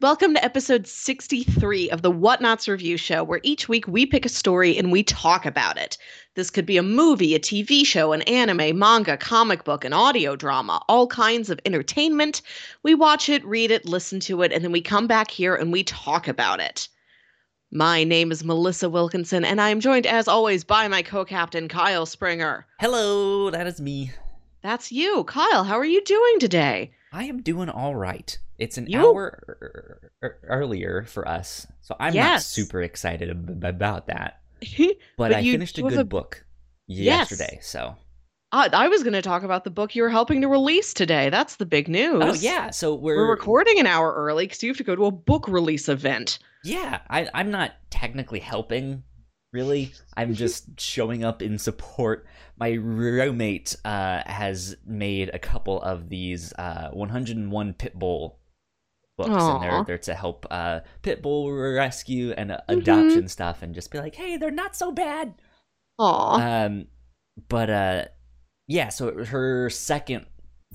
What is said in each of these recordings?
Welcome to episode 63 of the Whatnauts Review Show, where each week we pick a story and we talk about it. This could be a movie, a TV show, an anime, manga, comic book, an audio drama, all kinds of entertainment. We watch it, read it, listen to it, and then we come back here and we talk about it. My name is Melissa Wilkinson, and I am joined, as always, by my co captain, Kyle Springer. Hello, that is me. That's you. Kyle, how are you doing today? I am doing all right. It's an You- hour er- earlier for us, so I'm not super excited about that. But But, I finished a good a- book Yes. yesterday, so Uh, I was going to talk about the book you were helping to release today. That's the big news. oh yeah, so we're, We're recording an hour early because you have to go to a book release event. Yeah, I, I'm not technically helping, really. I'm just showing up in support. My roommate uh, has made a couple of these uh, 101 Pitbull books, and they're they're to help uh, Pitbull rescue and uh, Mhm. adoption stuff, and just be like, hey, they're not so bad. Aw. Um, but uh, yeah. So her second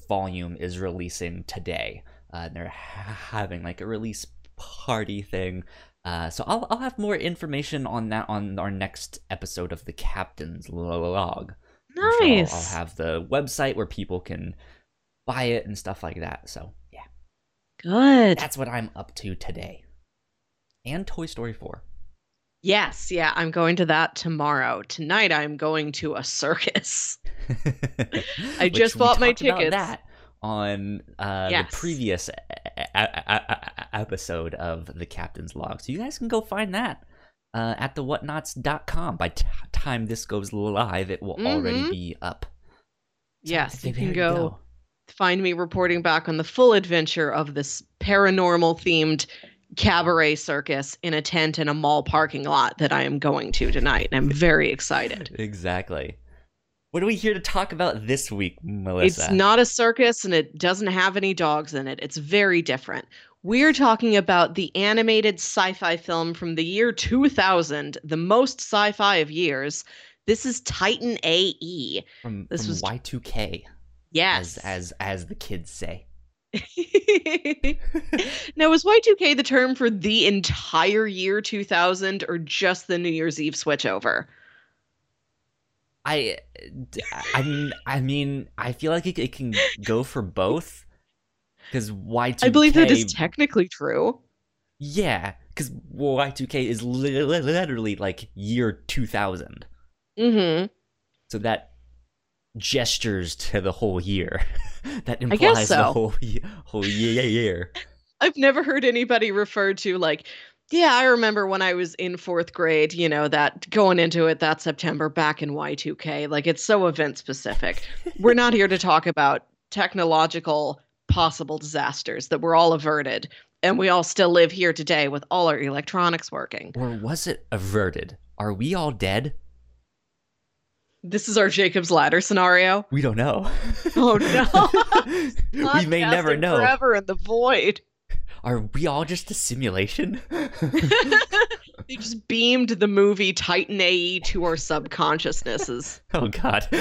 volume is releasing today. Uh, and they're ha- having like a release party thing. Uh, so I'll I'll have more information on that on our next episode of the Captain's Log. I'm sure I'll- nice. I'll, have the website where people can buy it and stuff like that. So Good. that's what I'm up to today. And Toy Story 4. Yes, yeah, I'm going to that tomorrow. Tonight I'm going to a circus. I Which just we bought my talked about tickets. that on uh, Yes. the previous e- e- e- episode of the Captain's Log. So you guys can go find that uh, at thewhatnauts.com. By t- time this goes live, it will already Mhm. be up. So Yes, you can you go find me reporting back on the full adventure of this paranormal themed cabaret circus in a tent in a mall parking lot that I am going to tonight. And I'm very excited. Exactly. What are we here to talk about this week, Melissa? It's not a circus and it doesn't have any dogs in it. It's very different. We're talking about the animated sci fi film from the year 2000, the most sci fi of years. This is Titan AE. from, this from was- Y2K, Yes. as as as the kids say. now, was Y2K the term for the entire year 2000 or just the New Year's Eve switchover? I, I mean, I mean, I feel like it, it can go for both. Because Y2K, I believe that is technically true. yeah, because Y2K is li- li- literally like year 2000, hmm so that gestures to the whole year. that implies the whole ye- whole ye- year. I've never heard anybody refer to like, yeah, I remember when I was in fourth grade, you know, that going into it that September back in Y2K. Like, it's so event specific. We're not here to talk about technological possible disasters that were all averted. And we all still live here today with all our electronics working. Or was it averted? Are we all dead? This is our Jacob's Ladder scenario. We don't know. Oh, no. we may never know. Forever in the void. Are we all just a simulation? They just beamed the movie Titan AE to our subconsciousnesses. oh God! so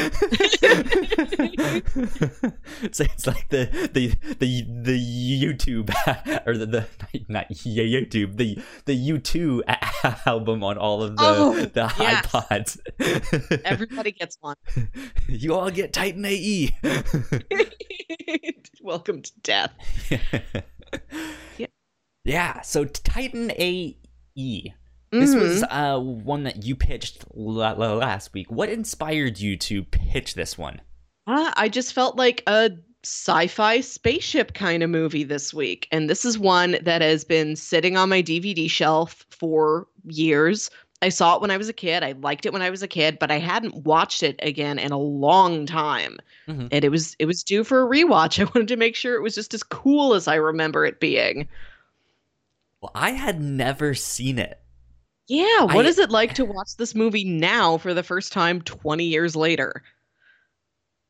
it's like the the the the YouTube or the, the not YouTube the the U2 album on all of the Oh, the yes. iPods. Everybody gets one. you all get Titan. AE. Welcome to death. Yeah. So Titan AE. This was uh, one that you pitched la- la- last week. What inspired you to pitch this one? Uh, I just felt like a sci-fi spaceship kind of movie this week, and this is one that has been sitting on my DVD shelf for years. I saw it when I was a kid. I liked it when I was a kid, but I hadn't watched it again in a long time. Mhm. And it was it was due for a rewatch. I wanted to make sure it was just as cool as I remember it being. Well, I had never seen it. Yeah, what I- is it like to watch this movie now for the first time 20 years later?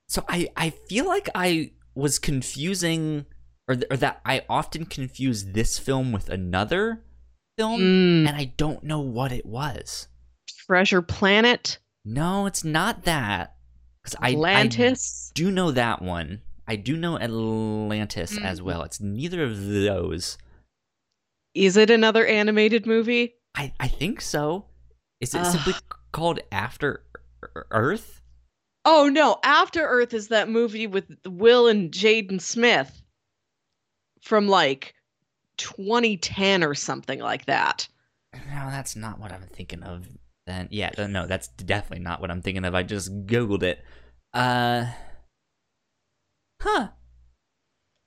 So I, I feel like I was confusing, or, th- or that I often confuse this film with another film, Mm, and I don't know what it was. Treasure Planet, No, it's not that. Because I, I Atlantis. do know that one. I do know Atlantis as Mm. well. It's neither of those. Is it another animated movie? I I think so. Is it simply called After Earth? Oh no, After Earth is that movie with Will and Jaden Smith from like 2010 or something like that. No, that's not what I'm thinking of. Then yeah, no, that's definitely not what I'm thinking of. I just googled it. Uh, huh.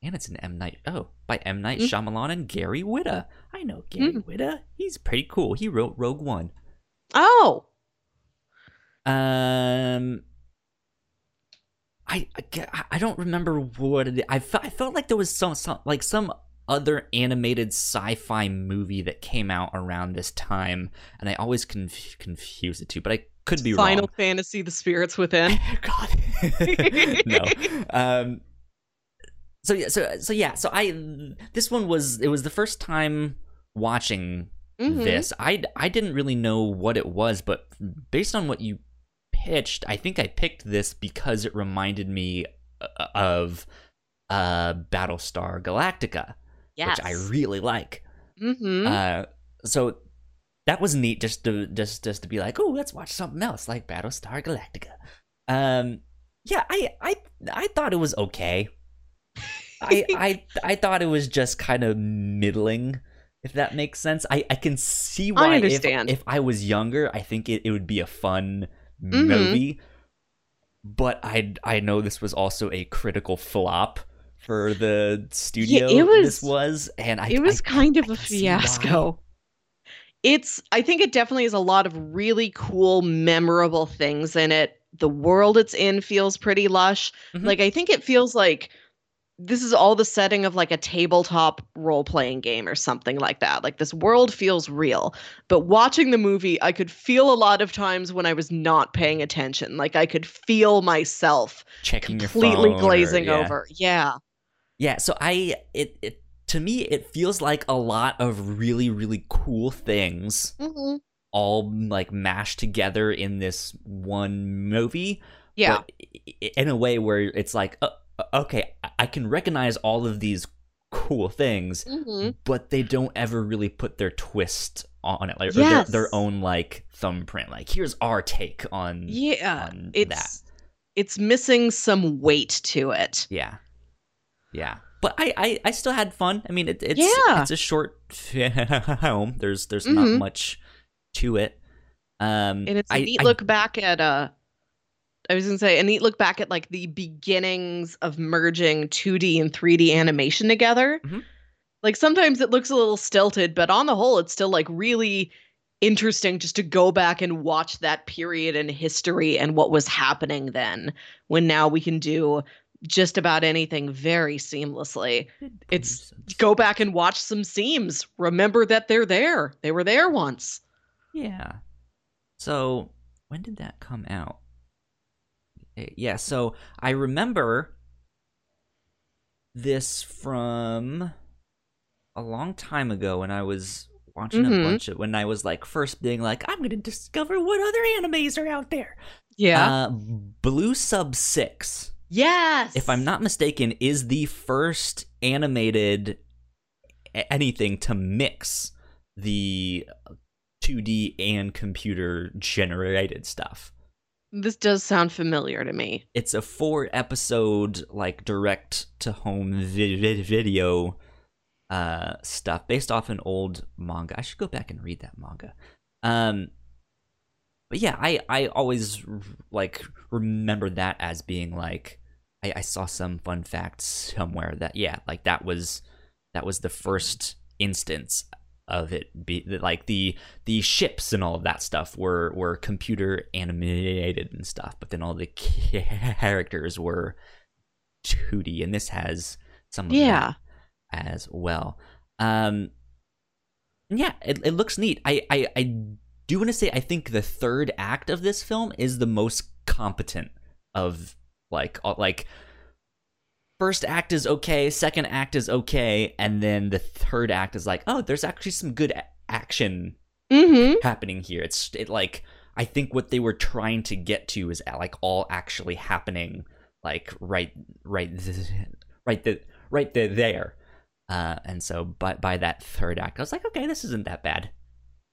And it's an M Night. Oh, by M Night mm. Shyamalan and Gary Whitta. I know Gary mm. Whitta. He's pretty cool. He wrote Rogue One. Oh. Um. I, I, I don't remember what it. I felt I felt like there was some, some like some other animated sci-fi movie that came out around this time, and I always conf- confuse the two, but I could be Final wrong. Final Fantasy: The Spirits Within. God, no. Um, so yeah, so so yeah, so I this one was it was the first time watching mm-hmm. this. I I didn't really know what it was, but based on what you pitched, I think I picked this because it reminded me uh, of uh Battlestar Galactica, yes. which I really like. Mm-hmm. Uh, so that was neat just to just just to be like, oh, let's watch something else like Battlestar Galactica. Um, yeah, I I I thought it was okay. I I I thought it was just kind of middling, if that makes sense. I I can see why. I understand. If, if I was younger, I think it, it would be a fun mm-hmm. movie. But I I know this was also a critical flop for the studio. Yeah, it was. This was, and I it was I, kind I, of a fiasco. It's I think it definitely has a lot of really cool, memorable things in it. The world it's in feels pretty lush. Mm-hmm. Like I think it feels like this is all the setting of like a tabletop role playing game or something like that. Like this world feels real. But watching the movie, I could feel a lot of times when I was not paying attention. Like I could feel myself checking completely glazing or, yeah. over. Yeah. Yeah, so I it it to me it feels like a lot of really really cool things mm-hmm. all like mashed together in this one movie. Yeah. in a way where it's like uh, okay, I can recognize all of these cool things, mm-hmm. but they don't ever really put their twist on it, like yes. their, their, own like thumbprint. Like here's our take on yeah, on it's that. it's missing some weight to it. Yeah, yeah. But I, I, I still had fun. I mean, it, it's yeah. it's a short film. There's there's mm-hmm. not much to it. Um, and it's a neat I, look back at uh I was gonna say a neat look back at like the beginnings of merging 2D and 3D animation together. Mm-hmm. Like sometimes it looks a little stilted, but on the whole, it's still like really interesting just to go back and watch that period in history and what was happening then. When now we can do just about anything very seamlessly. It's go back and watch some seams. Remember that they're there. They were there once. Yeah. So when did that come out? Eh, yeah, so I remember this from a long time ago when I was watching mm-hmm. a bunch of when I was like first being like, I'm gonna discover what other animes are out there. Yeah. Uh, Blue Sub Six. Yes. If I'm not mistaken, is the first animated anything to mix the 2D and computer generated stuff. This does sound familiar to me. It's a four episode like direct to home vi- video uh stuff based off an old manga. I should go back and read that manga. Um but yeah, I I always like remember that as being like I, I saw some fun facts somewhere that yeah, like that was that was the first instance of it be like the the ships and all of that stuff were were computer animated and stuff but then all the characters were 2d and this has some of yeah. that as well. Um yeah it, it looks neat. I i i do want to say i think the third act of this film is the most competent of like all, like first act is okay, second act is okay, and then the third act is like, oh, there's actually some good a- action mm-hmm. happening here. It's it like I think what they were trying to get to is like all actually happening like right right right the right the, there. Uh, and so by by that third act, I was like, okay, this isn't that bad.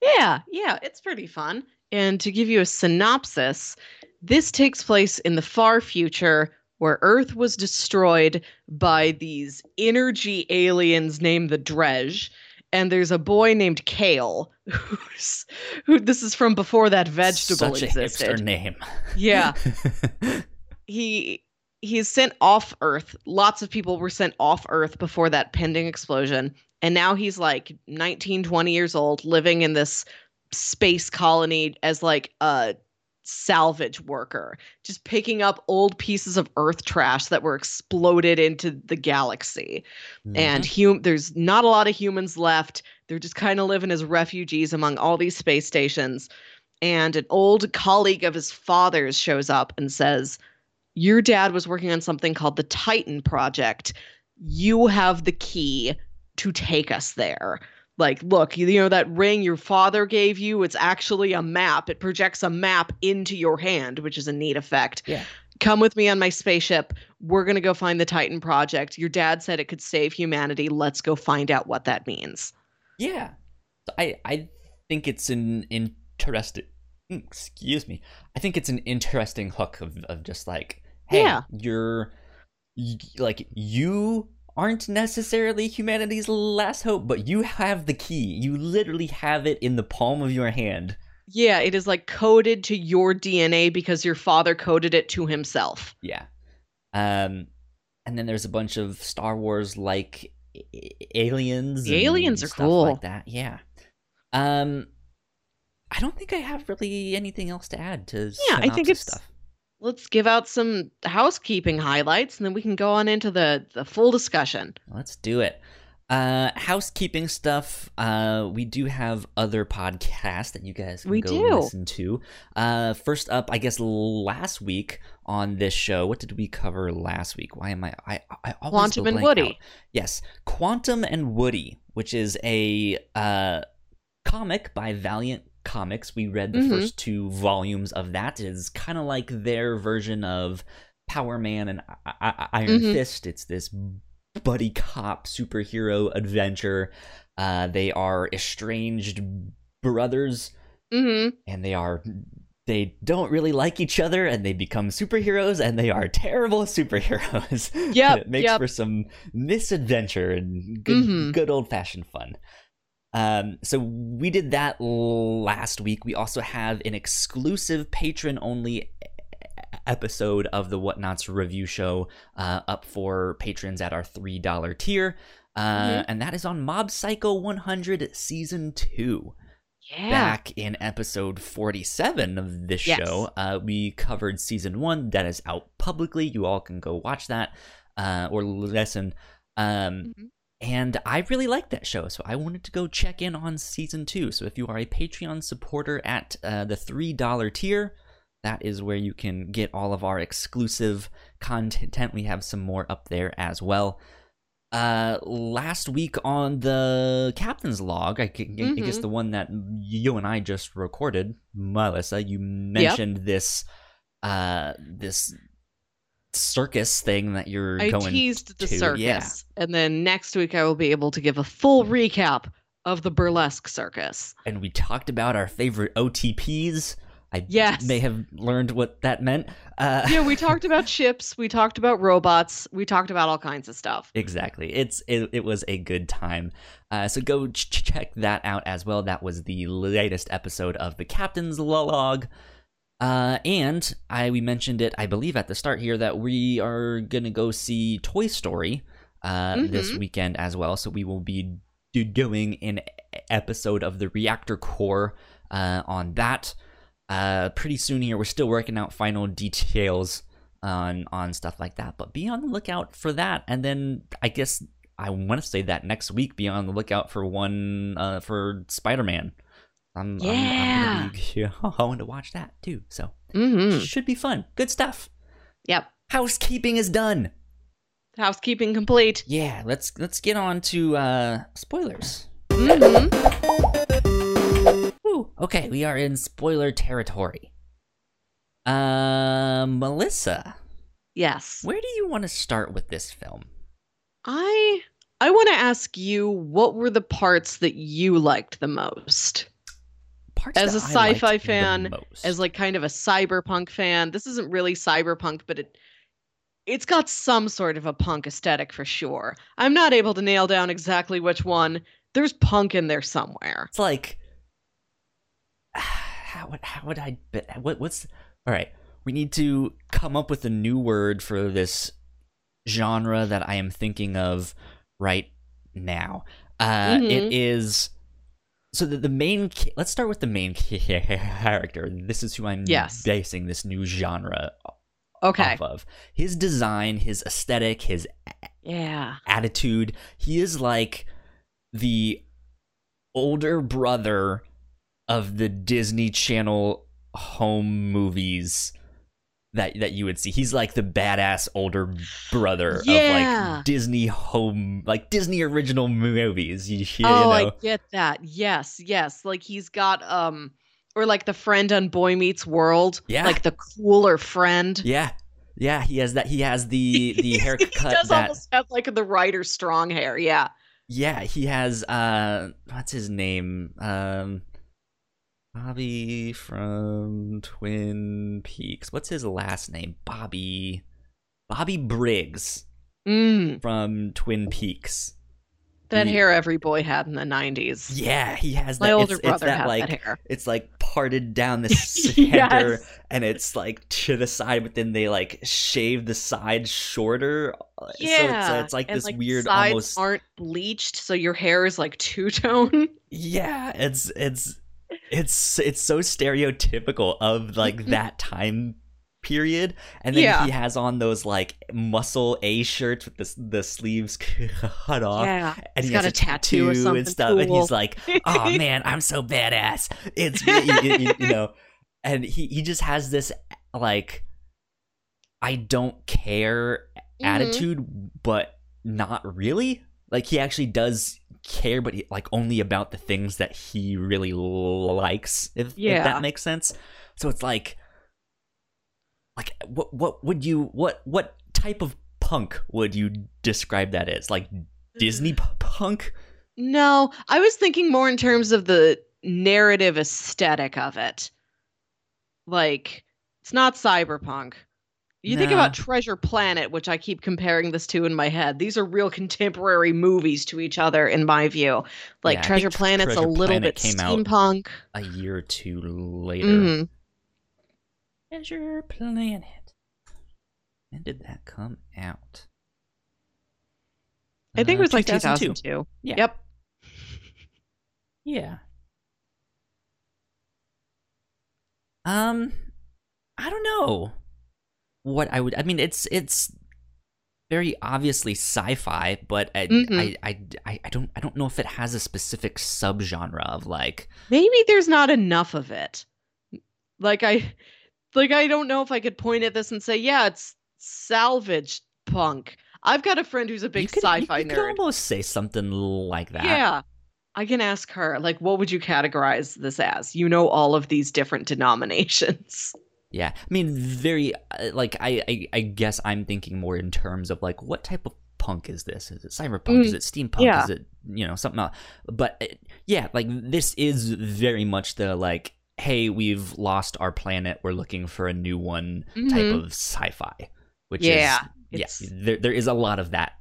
Yeah, yeah, it's pretty fun. And to give you a synopsis, this takes place in the far future where Earth was destroyed by these energy aliens named the Drej. And there's a boy named Cale, who's who. This is from before that vegetable Such a hipster name. Yeah, he he's sent off Earth. Lots of people were sent off Earth before that pending explosion. And now he's like 19, 20 years old, living in this space colony as like a salvage worker, just picking up old pieces of Earth trash that were exploded into the galaxy. And Mm-hmm. hum- there's not a lot of humans left. They're just kind of living as refugees among all these space stations. And an old colleague of his father's shows up and says, Your dad was working on something called the Titan Project. You have the key to take us there. Like, look, you, you know that ring your father gave you? It's actually a map. It projects a map into your hand, which is a neat effect. Yeah. Come with me on my spaceship. We're going to go find the Titan Project. Your dad said it could save humanity. Let's go find out what that means. Yeah, I I think it's an interesting. Mm, excuse me. I think it's an interesting hook of of just like, hey, Yeah. you're like you aren't necessarily humanity's last hope, but you have the key. You literally have it in the palm of your hand. Yeah, it is like coded to your DNA because your father coded it to himself. Yeah. Um, and then there's a bunch of Star Wars like aliens. Aliens are stuff cool. like that. Yeah. Um, I don't think I have really anything else to add to. Yeah, I think it's- stuff. Let's give out some housekeeping highlights and then we can go on into the the full discussion. Let's do it. Uh, housekeeping stuff. Uh, we do have other podcasts that you guys can We go do. listen to. Uh, first up, I guess last week on this show, what did we cover last week? Why am I? I, I always Quantum and Woody. out. Yes, Quantum and Woody, which is a uh comic by Valiant Comics. We read the Mhm. first two volumes of that. It is kind of like their version of Power Man and I- I- Iron Mhm. Fist. It's this buddy cop superhero adventure. Uh, they are estranged brothers, Mm-hmm. and they are they don't really like each other, and they become superheroes, and they are terrible superheroes. Yeah, it makes yep. for some misadventure and good, Mhm. good old fashioned fun. Um, so we did that last week. We also have an exclusive patron only episode of the Whatnauts review show uh, up for patrons at our $3 tier. Uh, Mhm. And that is on Mob Psycho 100 Season 2 Yeah. back in episode 47 of this Yes. show uh, we covered season one that is out publicly you all can go watch that uh, or listen um, Mhm. And i really liked that show so i wanted to go check in on season two. So if you are a patreon supporter at uh, the $3 tier that is where you can get all of our exclusive content. We have some more up there as well. Uh last week on the captain's log I guess Mhm. the one that you and i just recorded melissa you mentioned this uh this circus thing that you're I going teased the to, circus. yeah. And then next week I will be able to give a full recap of the burlesque circus. and we talked about our favorite otps i Yes. may have learned what that meant uh Yeah, we talked about ships, we talked about robots, we talked about all kinds of stuff. Exactly. It's it, it was a good time. Uh, so go ch- check that out as well. That was the latest episode of the Captain's Log. Uh, and I we mentioned it, I believe, at the start here that we are gonna go see Toy Story uh, this Mhm. weekend as well. So we will be do- doing an episode of the Reactor Core uh, on that uh, pretty soon here. We're still working out final details on on stuff like that, but be on the lookout for that. And then I guess I want to say that next week, be on the lookout for one uh, for Spider Man. I'm, I'm, I'm gonna be going to watch that too. So Mm-hmm. should be fun. Good stuff. Yep. Housekeeping is done. Housekeeping complete. Yeah, let's let's get on to uh spoilers. Mm-hmm. Woo. Okay, we are in spoiler territory. Uh, Melissa, Yes. where do you want to start with this film? I I want to ask you what were the parts that you liked the most? Parts As a sci-fi fan. As like kind of a cyberpunk fan. This isn't really cyberpunk, but it it's got some sort of a punk aesthetic for sure. I'm not able to nail down exactly which one. There's punk in there somewhere. It's like how would how would I what what's all right? We need to come up with a new word for this genre that I am thinking of right now. Uh, Mhm. It is so the, the main. Let's start with the main character. This is who I'm Yes. basing this new genre Okay. off of. His design, his aesthetic, his Yeah. attitude. He is like the older brother of the Disney Channel home movies that that you would see. He's like the badass older brother of like Disney home like Disney original movies. You, you oh, know? I get that. Yes, yes. Like he's got um or like the friend on Boy Meets World. Yeah. Like the cooler friend. yeah. Yeah, he has that he has the the haircut. he does that almost have like the Ryder Strong hair. Yeah. Yeah, he has uh what's his name? Um Bobby from Twin Peaks. What's his last name? Bobby Bobby Briggs Mm, from Twin Peaks. that He- hair every boy had in the 90s. Yeah, he has that My older it's, brother it's that had like that hair. it's like parted down the center Yes. and it's like to the side but then they like shave the sides shorter. Uh, Yeah. So it's, uh, it's like and, this like, weird sides almost aren't bleached, so your hair is like two tone. Yeah, it's it's it's it's so stereotypical of like that time period and then Yeah. he has on those like muscle A shirts with the the sleeves cut off yeah. and he's he got has a tattoo or and stuff and he's like oh man I'm so badass it's you, you- you- know and he he just has this like I don't care Mhm. attitude, but not really. Like he actually does care, but he, like only about the things that he really likes. If, if Yeah. that makes sense. So it's like, like what what would you what what type of punk would you describe that as? Like mm. Disney p- punk? No, I was thinking more in terms of the narrative aesthetic of it. Like, it's not cyberpunk. You think about Treasure Planet, which I keep comparing this to in my head. These are real contemporary movies to each other, in my view. Like Yeah, Treasure Tr- Planet's Treasure a little Planet bit came out steampunk. A year or two later. Mhm. Treasure Planet. When did that come out? I think it Uh, was like 2002. 2002. Yeah. Yep. Yeah. Um, I don't know what I would. I mean, it's it's very obviously sci-fi, but I, Mhm. I, I, I, I don't I don't know if it has a specific subgenre of like. Maybe there's not enough of it. Like I like I don't know if I could point at this and say, yeah, it's salvage punk. I've got a friend who's a big you could, sci-fi you, you nerd. could almost say something like that. Yeah. I can ask her, like, what would you categorize this as? You know all of these different denominations. Yeah, I mean, very uh, like I, I I guess I'm thinking more in terms of like what type of punk is this? Is it cyberpunk? Is Mm, it steampunk? yeah. Is it you know something else? But uh, yeah, like this is very much the like, hey, we've lost our planet. We're looking for a new one type Mhm. of sci-fi, which Yeah, is yeah, it's- there there is a lot of that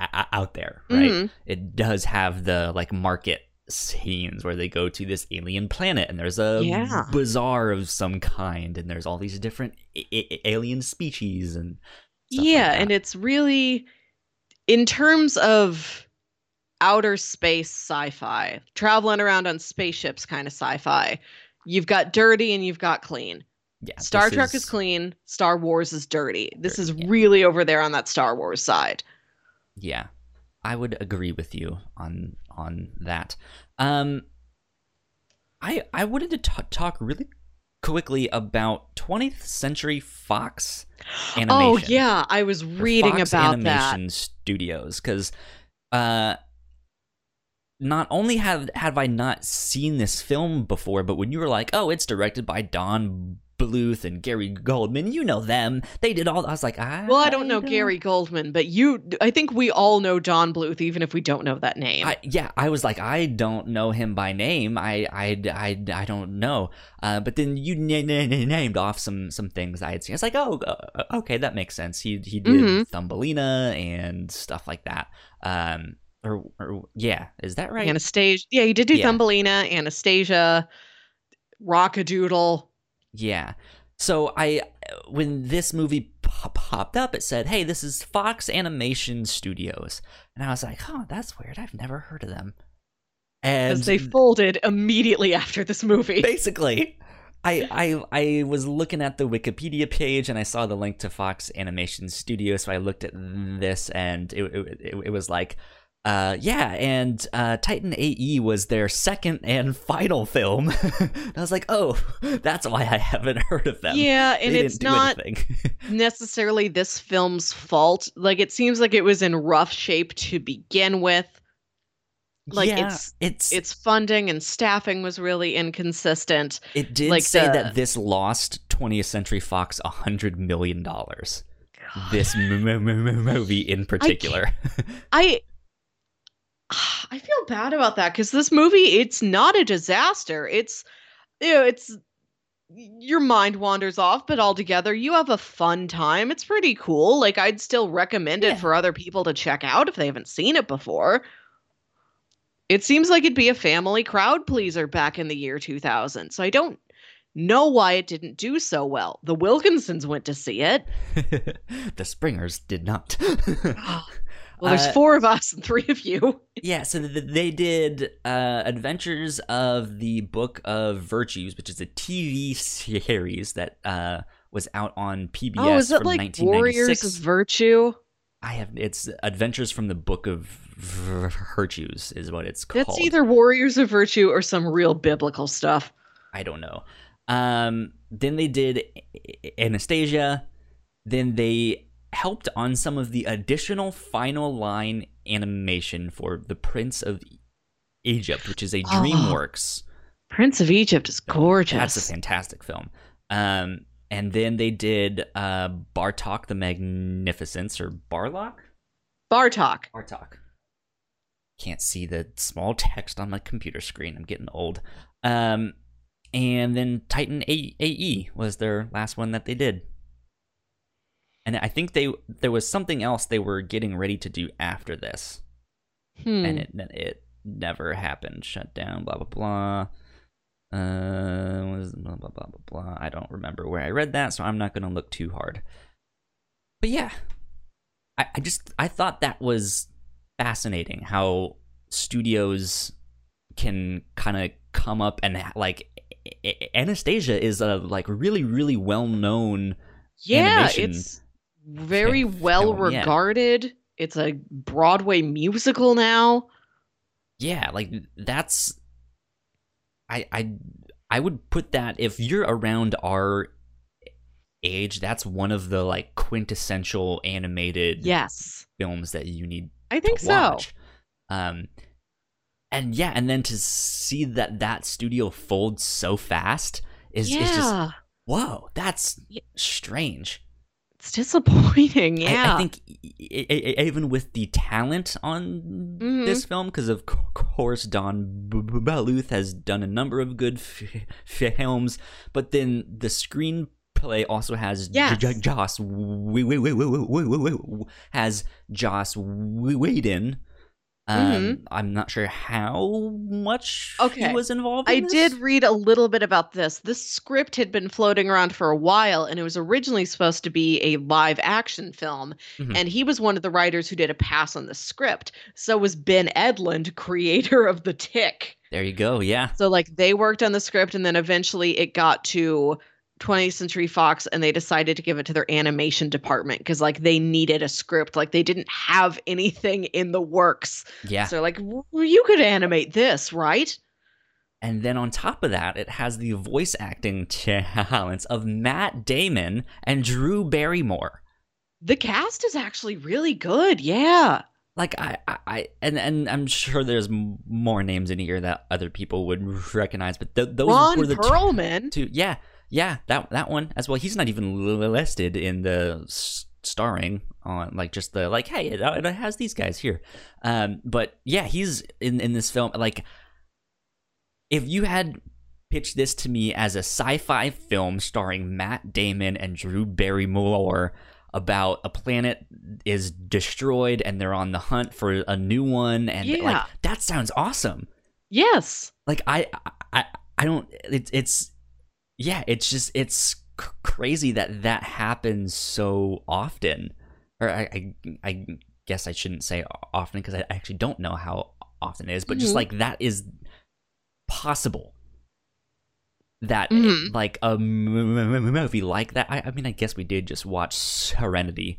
a- out there, right? Mhm. It does have the like market scenes where they go to this alien planet and there's a Yeah. bazaar of some kind and there's all these different a- alien species and like Yeah, that. and it's really in terms of outer space sci-fi, traveling around on spaceships kind of sci-fi. You've got dirty and you've got clean. yeah, Star Trek is is clean, Star Wars is dirty. This is yeah. really over there on that Star Wars side. Yeah, I would agree with you on on that. Um, I I wanted to t- talk really quickly about 20th Century Fox animation. Oh yeah, I was reading Fox about Animation Studios because uh not only have have I not seen this film before, but when you were like, "Oh, it's directed by Don Bluth and Gary Goldman. You know them. They did all. I was like, I. Well, I don't know Gary Goldman, but you. I think we all know Don Bluth, even if we don't know that name. I, yeah, I was like, I don't know him by name. I, I, I, I don't know. Uh, but then you n- n- named off some some things I had seen. It's like, oh, uh, okay, that makes sense. He he did Mhm. Thumbelina and stuff like that. Um, or, or yeah, is that right? Anastasia. Yeah, he did do Yeah. Thumbelina, Anastasia, Rock-a-Doodle. Yeah. So I, when this movie po- popped up, it said, "Hey, this is Fox Animation Studios," and I was like, "Huh, that's weird. I've never heard of them." And they folded immediately after this movie. basically, I, I I was looking at the Wikipedia page and I saw the link to Fox Animation Studios, so I looked at this and it it, it, it was like. Uh, yeah, and uh, Titan AE was their second and final film. and I was like, oh, that's why I haven't heard of them. Yeah, and didn't it's not necessarily this film's fault. Like it seems like it was in rough shape to begin with. Like, yeah, it's- it's Its funding and staffing was really inconsistent. it did like say the- that this lost 20th Century Fox a hundred million dollars. This m- m- m- movie in particular. I I feel bad about that because this movie it's not a disaster. It's you know, it's your mind wanders off, but altogether you have a fun time. It's pretty cool. Like I'd still recommend Yeah. it for other people to check out if they haven't seen it before. It seems like it'd be a family crowd pleaser back in the year 2000. So I don't know why it didn't do so well. The Wilkinsons went to see it. the Springers did not. Ah. Well, there's Uh, four of us and three of you. yeah, so th- they did uh, Adventures of the Book of Virtues, which is a TV series that uh, was out on PBS oh, is it like Warriors of Virtue? I have it's Adventures from the Book of Virtues is what it's called. That's either Warriors of Virtue or some real biblical stuff. I don't know. Um, then they did Anastasia. Then they helped on some of the additional final line animation for The Prince of Egypt, which is a Oh, DreamWorks. Prince of Egypt is gorgeous. That's a fantastic film. Um, and then they did uh, Bartok the Magnificence or Barlock. Bartok. Bartok. Can't see the small text on my computer screen. I'm getting old. Um, and then Titan AE was their last one that they did. And I think they there was something else they were getting ready to do after this, Hmm. and it it never happened. Shut down. Blah blah blah. Uh, was blah blah blah blah blah. I don't remember where I read that, so I'm not gonna look too hard. But yeah, I, I just I thought that was fascinating how studios can kind of come up and like Anastasia is a like really really well known yeah, animation it's very well yeah. regarded. It's a Broadway musical now. yeah like that's I I I would put that if you're around our age that's one of the like quintessential animated Yes. films that you need I think so. Um, and yeah, and then to see that that studio folds so fast is, is just yeah. whoa, that's strange. It's disappointing. Yeah. I, think e- e- e- even with the talent on Mhm. this film, because of course Don Bluth has done a number of good f- films, but then the screenplay also has J- Yes. J- Joss Wh- Wh- Wh- Wh- Wh- Wh- Wh- has Joss Wh- Whedon. Um, I'm not sure how much Okay. he was involved. I this. did read a little bit about this. This script had been floating around for a while, and it was originally supposed to be a live action film. Mhm. And he was one of the writers who did a pass on the script. So was Ben Edlund, creator of The Tick. There you go. Yeah. So, like, they worked on the script, and then eventually it got to 20th Century Fox, and they decided to give it to their animation department because, like, they needed a script. Like, they didn't have anything in the works. Yeah. So, like, well, you could animate this, right? And then on top of that, it has the voice acting talents of Matt Damon and Drew Barrymore. The cast is actually really good. Yeah. Like I, I, I and and I'm sure there's more names in here that other people would recognize, but th- those Ron were the two- Perlman. two. Yeah, yeah, that that one as well. He's not even listed in the starring on like just the like hey it, it has these guys here um but yeah he's in in this film like if you had pitched this to me as a sci-fi film starring Matt Damon and Drew Barrymore about a planet is destroyed and they're on the hunt for a new one and Yeah. like that sounds awesome Yes. like I I I don't it's it's yeah it's just it's c- crazy that that happens so often or I I, I guess I shouldn't say often because I actually don't know how often it is but just Mhm. like that is possible that Mhm. like a m- m- m- movie like that I, I mean I guess we did just watch Serenity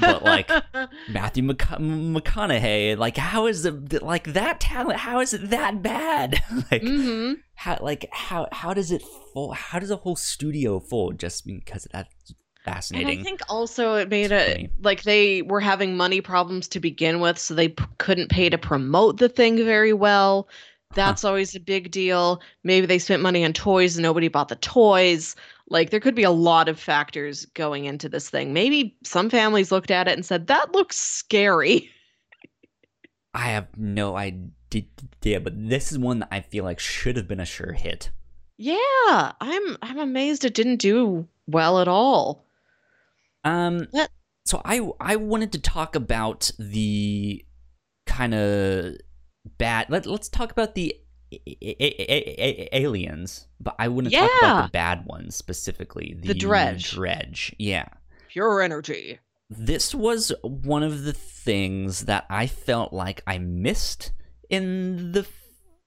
But, like, Matthew Mc- McConaughey like how is the like that talent how is it that bad like hmm how like how how does it fold how does a whole studio fold just because that's And fascinating I think also it made it like they were having money problems to begin with, so they p- couldn't pay to promote the thing very well. That's always a big deal. Maybe they spent money on toys and nobody bought the toys. Like there could be a lot of factors going into this thing. Maybe some families looked at it and said, "That looks scary." I have no idea but this is one that I feel like should have been a sure hit Yeah, I'm I'm amazed it didn't do well at all. um What? so I I wanted to talk about the kind of bad let, let's talk about the aliens but I wouldn't talk about the bad ones specifically The Drej. Drej yeah Pure energy. this was one of the things that I felt like I missed in the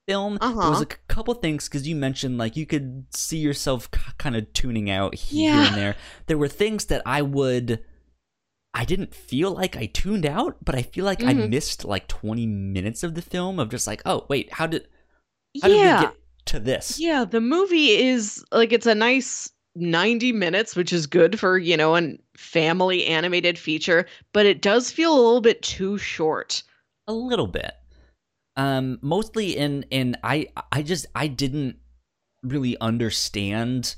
film. There was Uh-huh. a c- couple things because you mentioned like you could see yourself k- kind of tuning out here Yeah. and there. There were things that I would. I didn't feel like I tuned out, but I feel like I Mhm. missed like 20 minutes of the film of just like, oh, wait, how did how did yeah. we get to this? Yeah, the movie is like it's a nice 90 minutes, which is good for, you know, a family animated feature, but it does feel a little bit too short. a little bit um mostly in in i i just i didn't really understand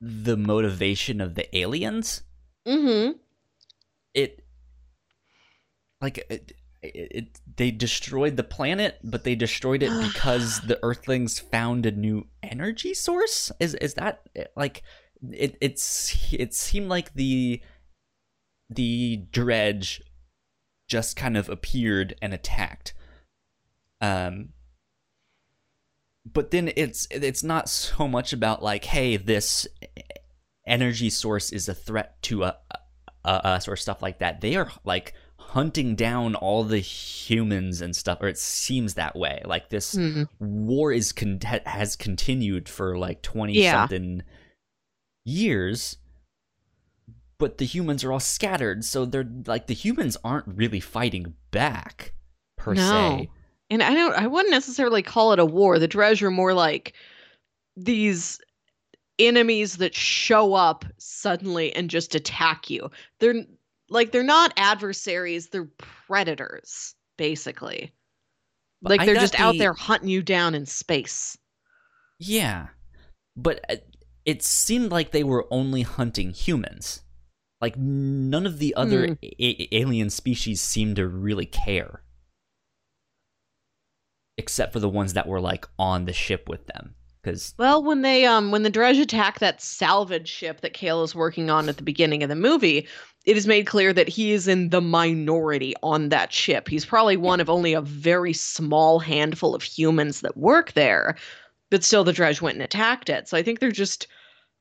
the motivation of the aliens Mhm. it like it, it, they destroyed the planet but they destroyed it because the earthlings found a new energy source? Is is that like it it's it seemed like the the Drej just kind of appeared and attacked. Um but then it's it's not so much about like hey this energy source is a threat to uh, uh, us or stuff like that. They are like hunting down all the humans and stuff or it seems that way like this Hmm. war is con- has continued for like 20 Yeah. something years but the humans are all scattered so they're like the humans aren't really fighting back per No. se And I don't I wouldn't necessarily call it a war. The Drej are more like these enemies that show up suddenly and just attack you. They're like they're not adversaries, they're predators, basically. But Like I they're just out there hunting you down in space. Yeah, but uh, it seemed like they were only hunting humans. Like none of the other a- a- alien species seemed to really care, except for the ones that were like on the ship with them. Because Well, when they um when the Drej attack that salvage ship that Cale is working on at the beginning of the movie, it is made clear that he is in the minority on that ship. He's probably one of only a very small handful of humans that work there, but still the Drej went and attacked it. So I think they're just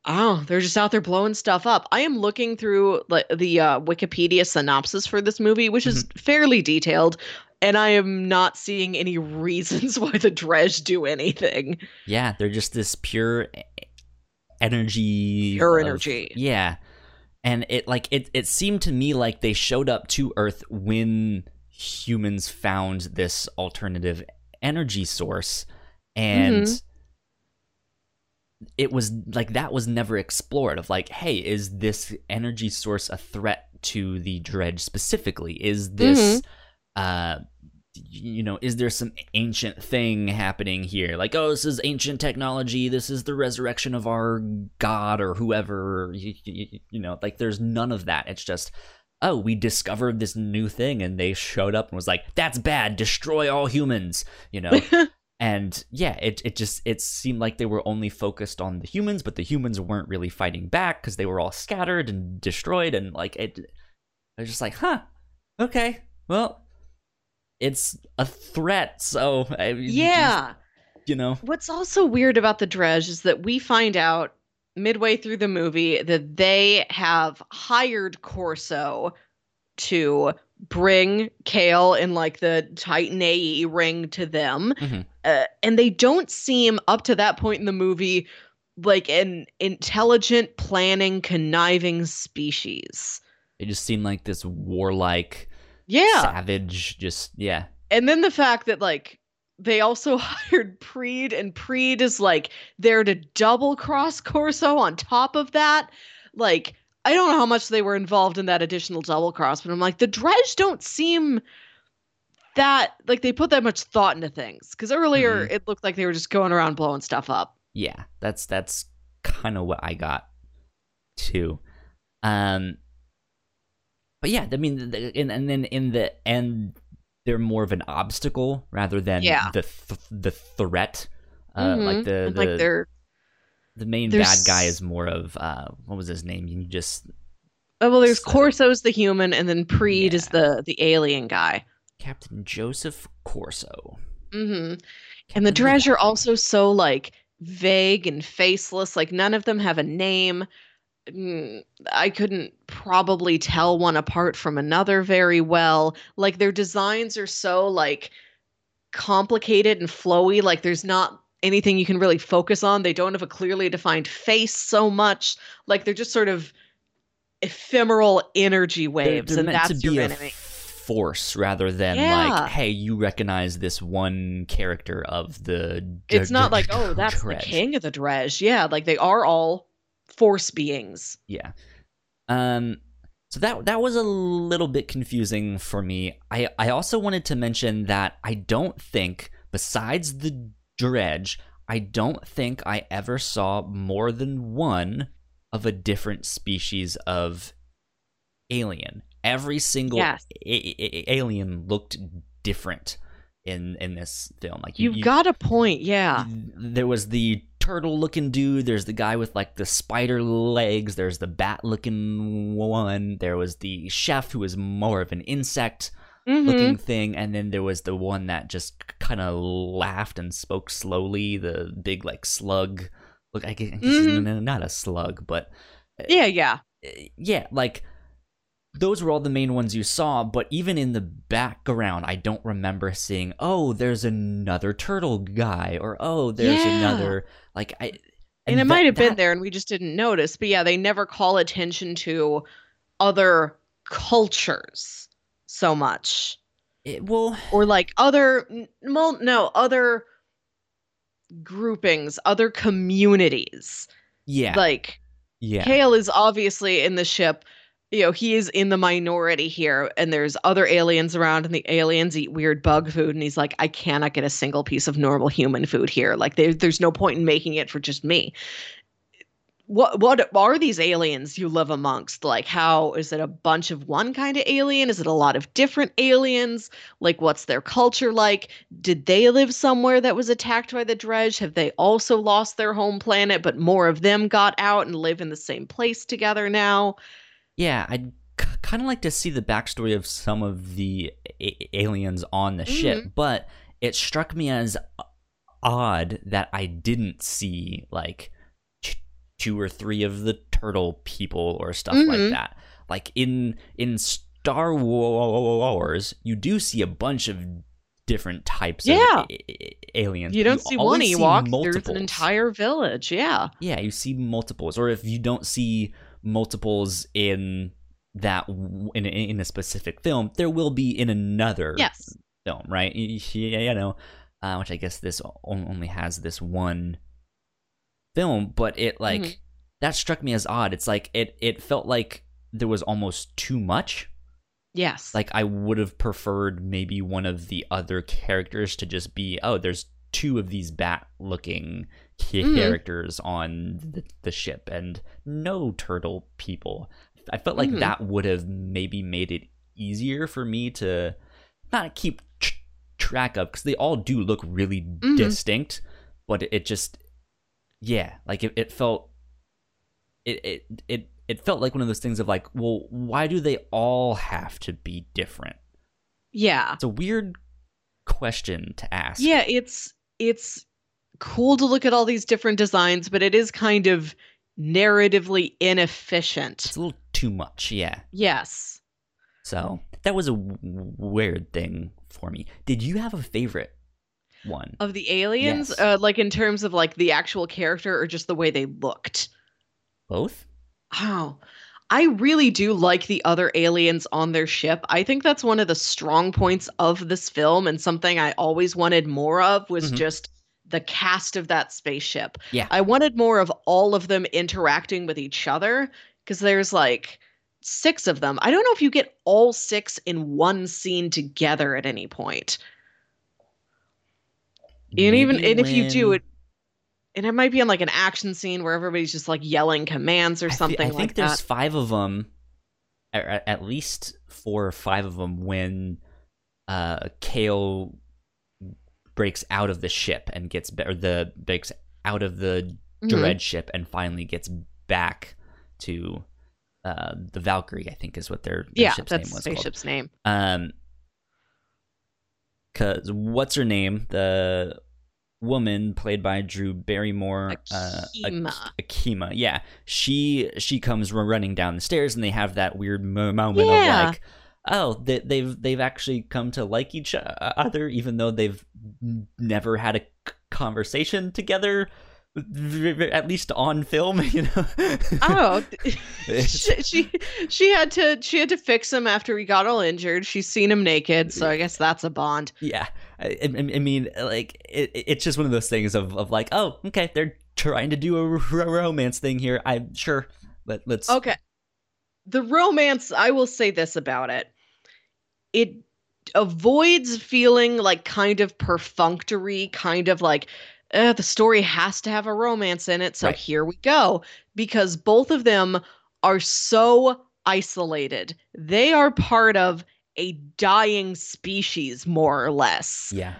oh, they're just out there blowing stuff up. I am looking through like the uh, Wikipedia synopsis for this movie, which is fairly detailed, and I am not seeing any reasons why the Drej do anything. yeah, they're just this pure energy. Pure of- energy. Yeah, and it like it it seemed to me like they showed up to Earth when humans found this alternative energy source, and Mhm. it was like that was never explored. Of like, hey, is this energy source a threat to the Drej specifically? Is this uh you know, is there some ancient thing happening here? Like, oh, this is ancient technology. This is the resurrection of our god or whoever. You, you, you, know, like there's none of that. It's just, oh, we discovered this new thing and they showed up and was like, that's bad. Destroy all humans, you know? and yeah, it, it just, it seemed like they were only focused on the humans, but the humans weren't really fighting back because they were all scattered and destroyed. And like, it, I was just like, huh, okay, well, it's a threat. So I, yeah, just, you know. What's also weird about the Drej is that we find out midway through the movie that they have hired Corso to bring Cale in like the Titan AE ring to them, mm-hmm. uh, and they don't seem up to that point in the movie like an intelligent, planning, conniving species. They just seem like this warlike yeah savage just yeah and then the fact that like they also hired Preed, and Preed is like there to double cross Corso on top of that. Like, I don't know how much they were involved in that additional double cross, but I'm like, the Drej don't seem that like they put that much thought into things. Because earlier mm-hmm. it looked like they were just going around blowing stuff up. Yeah, that's that's kind of what I got too. Um, but yeah, I mean, and, and then in the end, they're more of an obstacle rather than yeah. the th- the threat. Uh, mm-hmm. Like the, the like they're the main bad guy is more of uh, what was his name? You just oh well, there's Corso's the human, and then Preed yeah. is the the alien guy. Captain Joseph Corso. Mm-hmm. and the are also so like vague and faceless. Like none of them have a name. I couldn't probably tell one apart from another very well. Like their designs are so like complicated and flowy. Like there's not anything you can really focus on. They don't have a clearly defined face so much. Like they're just sort of ephemeral energy waves, they're, they're and that's your enemy. force rather than yeah. like, hey, you recognize this one character of the. It's not like, oh, that's the king of the Drej. Yeah, like they are all force beings. Yeah. Um so that that was a little bit confusing for me. I I also wanted to mention that I don't think besides the Drej, I don't think I ever saw more than one of a different species of alien. Every single yes. a- a- alien looked different in in this film. Like you, have got a point, yeah. There was the turtle looking dude. There's the guy with like the spider legs. There's the bat looking one. There was the chef who was more of an insect mm-hmm. looking thing, and then there was the one that just kind of laughed and spoke slowly. The big like slug. Look, I guess mm-hmm. not a slug, but uh, yeah, yeah, yeah. Like those were all the main ones you saw, but even in the background, I don't remember seeing, oh, there's another turtle guy, or oh, there's yeah. another like I and, and it might have that... been there and we just didn't notice. But yeah, they never call attention to other cultures so much. It will or like other well, no, other groupings, other communities. Yeah. Like yeah. Kale is obviously in the ship you know, he is in the minority here, and there's other aliens around, and the aliens eat weird bug food, and he's like, I cannot get a single piece of normal human food here. Like, there, there's no point in making it for just me. What what are these aliens you live amongst? Like, how is it a bunch of one kind of alien? Is it a lot of different aliens? Like, what's their culture like? Did they live somewhere that was attacked by the Drej? Have they also lost their home planet, but more of them got out and live in the same place together now? Yeah, I'd kind of like to see the backstory of some of the a- aliens on the mm-hmm. ship, but it struck me as odd that I didn't see like two or three of the turtle people or stuff mm-hmm. like that. Like in in Star Wars, you do see a bunch of different types yeah. of a- aliens. You don't you see one Ewok, see there's an entire village. Yeah. Yeah, you see multiples. Or if you don't see multiples in that in in a specific film, there will be in another yes. film, right? You know, uh, which I guess this only has this one film, but it like mm-hmm. that struck me as odd. It's like it it felt like there was almost too much Yes. Like I would have preferred maybe one of the other characters to just be oh, there's two of these bat looking Mhm. characters on the, the ship and no turtle people. I felt like Mhm. that would have maybe made it easier for me to not keep tr- track of because they all do look really Mhm. distinct, but it just yeah, like it, it felt it, it it it felt like one of those things of like, well, why do they all have to be different? yeah. It's a weird question to ask. Yeah, it's it's cool to look at all these different designs, but it is kind of narratively inefficient. It's a little too much, yeah. Yes. So that was a w- weird thing for me. Did you have a favorite one? Of the aliens, Yes. uh, like in terms of like the actual character or just the way they looked. Both? Oh, I really do like the other aliens on their ship. I think that's one of the strong points of this film and something I always wanted more of was Mhm. just the cast of that spaceship. Yeah. I wanted more of all of them interacting with each other because there's like six of them. I don't know if you get all six in one scene together at any point. And even Maybe and if you do it and it might be on like an action scene where everybody's just like yelling commands or I thi- something I think like there's that. five of them, at, at least four or five of them when uh, Cale breaks out of the ship and gets ba- or the breaks out of the Drej ship and finally gets back to uh, the Valkyrie. I think is what their, their Yeah, ship's that's name was called. spaceship's name. Um, cause what's her name? The woman played by Drew Barrymore, uh, Akima. Ak- Akima. Yeah, she she comes running down the stairs, and they have that weird mo- moment Yeah. of like, oh, they, they've they've actually come to like each other, even though they've never had a conversation together. At least on film, you know. Oh, she, she she had to she had to fix him after he got all injured. She's seen him naked, so I guess that's a bond. Yeah, I, I, mean, like it, it's just one of those things of, of like, oh, okay, they're trying to do a r- romance thing here. I'm sure. Let let's. Okay. The romance, I will say this about it. It avoids feeling like kind of perfunctory, kind of like uh, the story has to have a romance in it, so Right. here we go. Because both of them are so isolated. They are part of a dying species, more or less. Yeah,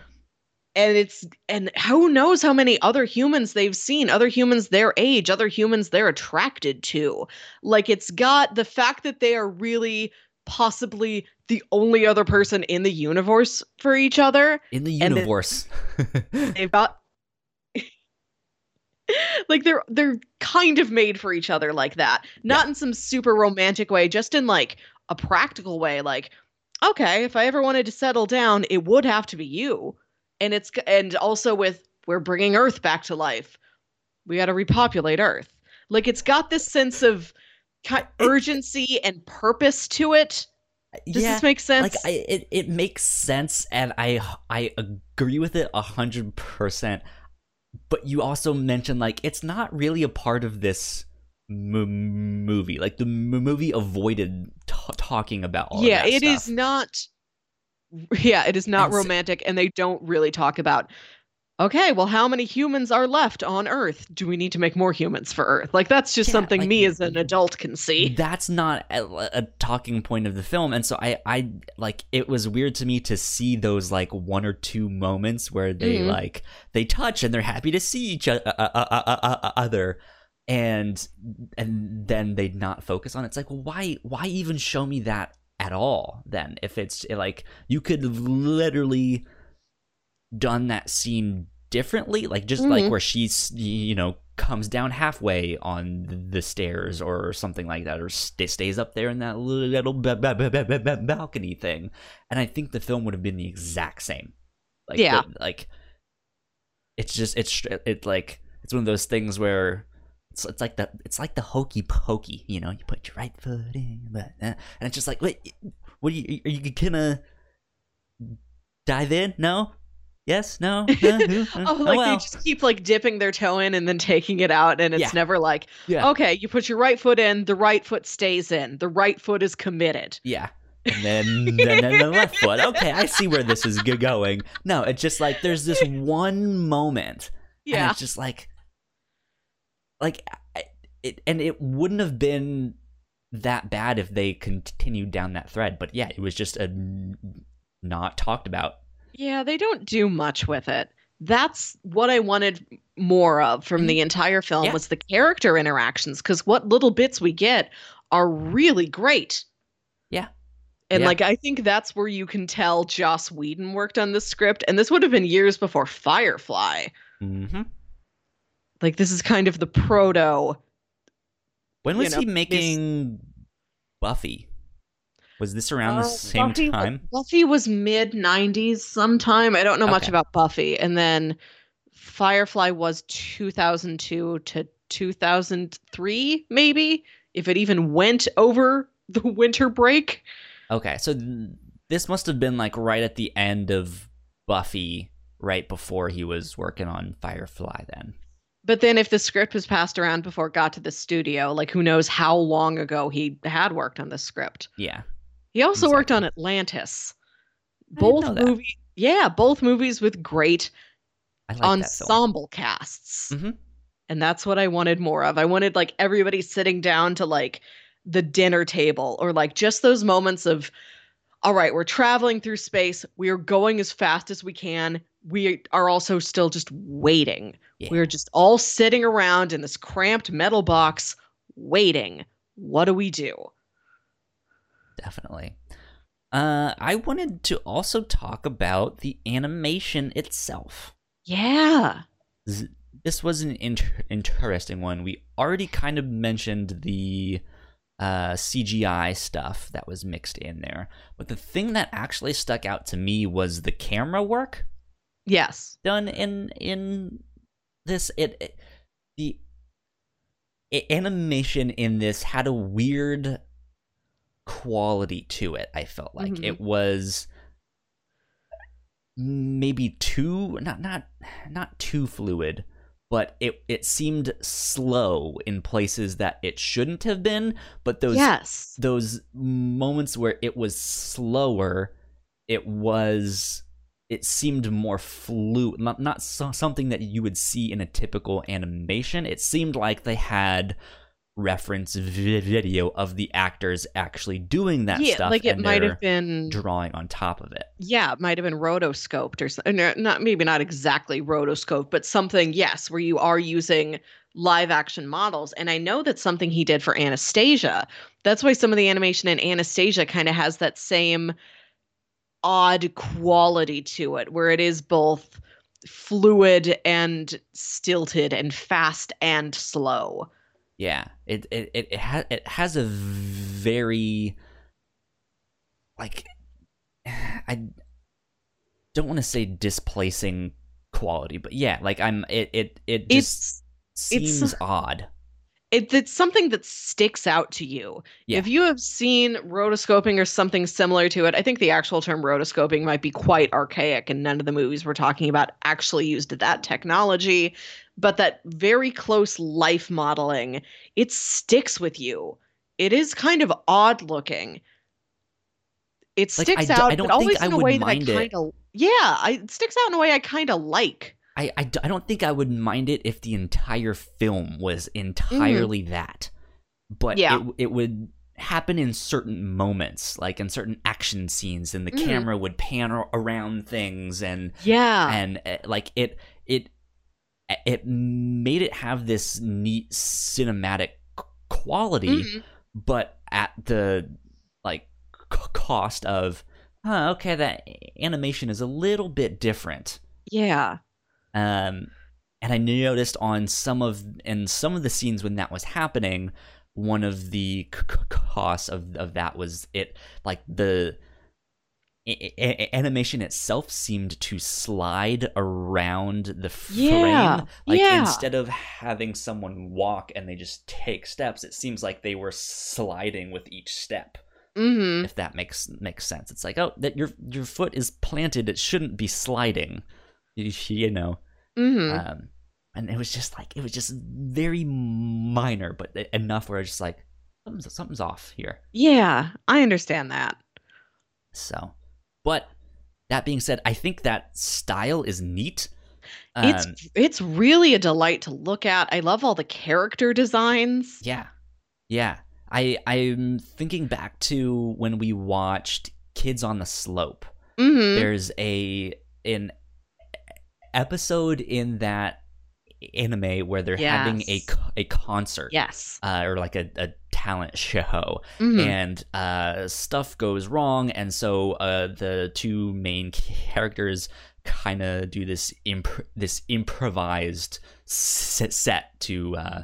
and it's and who knows how many other humans they've seen other humans their age other humans they're attracted to. Like it's got the fact that they are really possibly the only other person in the universe for each other. In the universe. they've got like they're they're kind of made for each other like that. Not in some super romantic way just in like a practical way like okay if i ever wanted to settle down it would have to be you and it's and also with we're bringing earth back to life we got to repopulate earth like it's got this sense of urgency and purpose to it does yeah, this make sense like I, it it makes sense, and I I agree with it a hundred percent. But you also mentioned like it's not really a part of this m- movie. Like the m- movie avoided t- talking about all yeah it is stuff. not yeah it is not romantic and they don't really talk about okay well how many humans are left on earth do we need to make more humans for earth like that's just Yeah, something like, me as an adult can see that's not a, a talking point of the film and so i i like it was weird to me to see those like one or two moments where they Mhm. like they touch and they're happy to see each uh, uh, uh, other and and then they'd not focus on it. it's like well, why why even show me that at all then if it's like you could literally done that scene differently like just like Mhm. where she's you know comes down halfway on the stairs or something like that or st- stays up there in that little ba- ba- ba- balcony thing and i think the film would have been the exact same like Yeah. the- like it's just it's it's like it's one of those things where it's, it's like the it's like the hokey pokey you know you put your right foot in but uh, and it's just like wait what are you are you gonna dive in no yes no, no? Who? oh like well. they just keep like dipping their toe in and then taking it out and it's Yeah. never like Yeah. okay you put your right foot in the right foot stays in the right foot is committed Yeah. and then then, then the left foot. Okay, I see where this is going. No, it's just like there's this one moment, and Yeah. it's just like, like it, and it wouldn't have been that bad if they continued down that thread. But yeah, it was just a not talked about. Yeah, they don't do much with it. That's what I wanted more of from the entire film Mm-hmm. Yeah. was the character interactions because what little bits we get are really great. Yeah. And Yeah. like I think that's where you can tell Joss Whedon worked on this script and this would have been years before Firefly. hmm Like this is kind of the proto When You was know, he this- making Buffy? Was this around the Uh, same Buffy, time? Buffy was mid 90s sometime. I don't know much about Buffy. And then Firefly was 2002 to 2003, maybe, if it even went over the winter break. Okay, so th- this must have been like right at the end of Buffy, right before he was working on Firefly. Then But then if the script was passed around before it got to the studio, like who knows how long ago he had worked on the script. yeah, He also worked on Atlantis. I Both movies, yeah, both movies with great like ensemble casts. Mhm. And that's what I wanted more of. I wanted like everybody sitting down to like the dinner table or like just those moments of all right, we're traveling through space. We are going as fast as we can. We are also still just waiting. Yeah. We're just all sitting around in this cramped metal box waiting. What do we do? Definitely. Uh, I wanted to also talk about the animation itself. Yeah. This was an inter- interesting one. We already kind of mentioned the uh, CGI stuff that was mixed in there, but the thing that actually stuck out to me was the camera work. Yes. done in in this it, it- the a- animation in this had a weird quality to it i felt like Mhm. it was maybe too not not not too fluid but it it seemed slow in places that it shouldn't have been but those yes. those moments where it was slower it was it seemed more fluid not, not so, something that you would see in a typical animation it seemed like they had reference video of the actors actually doing that yeah, stuff like it might have been drawing on top of it yeah, it might have been rotoscoped or something. Not maybe not exactly rotoscoped, but something, yes, where you are using live action models. And I know that's something he did for Anastasia. That's why some of the animation in Anastasia kind of has that same odd quality to it, where it is both fluid and stilted and fast and slow. Yeah, it it it, it has it has a very like I don't want to say displacing quality, but yeah, like I'm it it it just It's it's- seems odd. it, it's something that sticks out to you. Yeah. If you have seen rotoscoping or something similar to it, I think the actual term rotoscoping might be quite archaic, and none of the movies we're talking about actually used that technology. But that very close life modeling, it sticks with you. It is kind of odd looking. It Like, sticks I out, don't but think always I in a would way that I mind it. kind of yeah, I, it sticks out in a way I kind of like. I I don't think I would mind it if the entire film was entirely that. But Yeah. it, it would happen in certain moments, like in certain action scenes, and the Mhm. camera would pan around things, and Yeah, and uh, like it it it made it have this neat cinematic quality, Mhm. but at the like c- cost of, huh, okay, that animation is a little bit different yeah, um and i noticed on some of in some of the scenes when that was happening one of the c- c- costs of of that was it like the animation itself seemed to slide around the frame Yeah, like yeah. instead of having someone walk and they just take steps it seems like they were sliding with each step hmm if that makes makes sense it's like oh that your your foot is planted it shouldn't be sliding you, you know hmm um, and it was just like it was just very minor, but enough where I was just like something's something's off here. Yeah, I understand that. So, but that being said, I think that style is neat. It's Um, it's really a delight to look at. I love all the character designs. yeah, yeah. I I'm thinking back to when we watched Kids on the Slope. hmm There's a an episode in that anime where they're having a a concert. Yes. uh, or like a, a talent show, Mhm. and uh, stuff goes wrong, and so uh, the two main characters kind of do this imp- this improvised set, set to uh,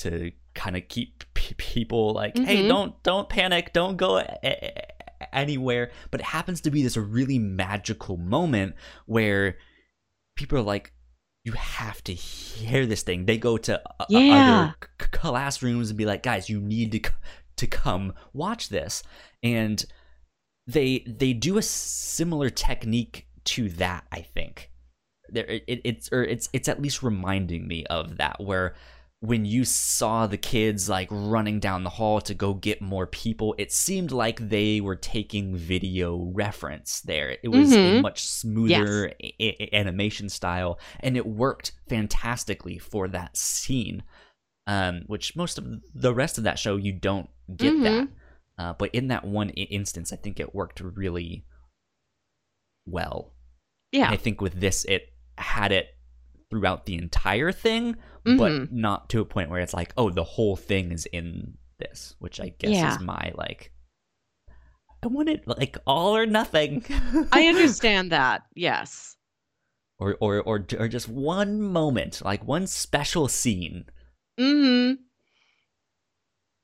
to kind of keep p- people like, hey, Mhm. don't don't panic, don't go a- a- anywhere. But it happens to be this really magical moment where people are like. You have to hear this thing. They go to o- Yeah. other c- classrooms and be like, guys, you need to c- to come watch this. And they they do a similar technique to that. I think there it, it's or it's it's at least reminding me of that where when you saw the kids like running down the hall to go get more people it seemed like they were taking video reference there it was a Mhm. much smoother a- a- animation style and it worked fantastically for that scene um, which most of the rest of that show you don't get Mhm. that uh, but in that one I- instance i think it worked really well Yeah. I think with this, it had it throughout the entire thing, Mhm. but not to a point where it's like, oh, the whole thing is in this, which I guess Yeah. is my like. I want it like all or nothing. I understand that. Yes. or, or or or just one moment, like one special scene. hmm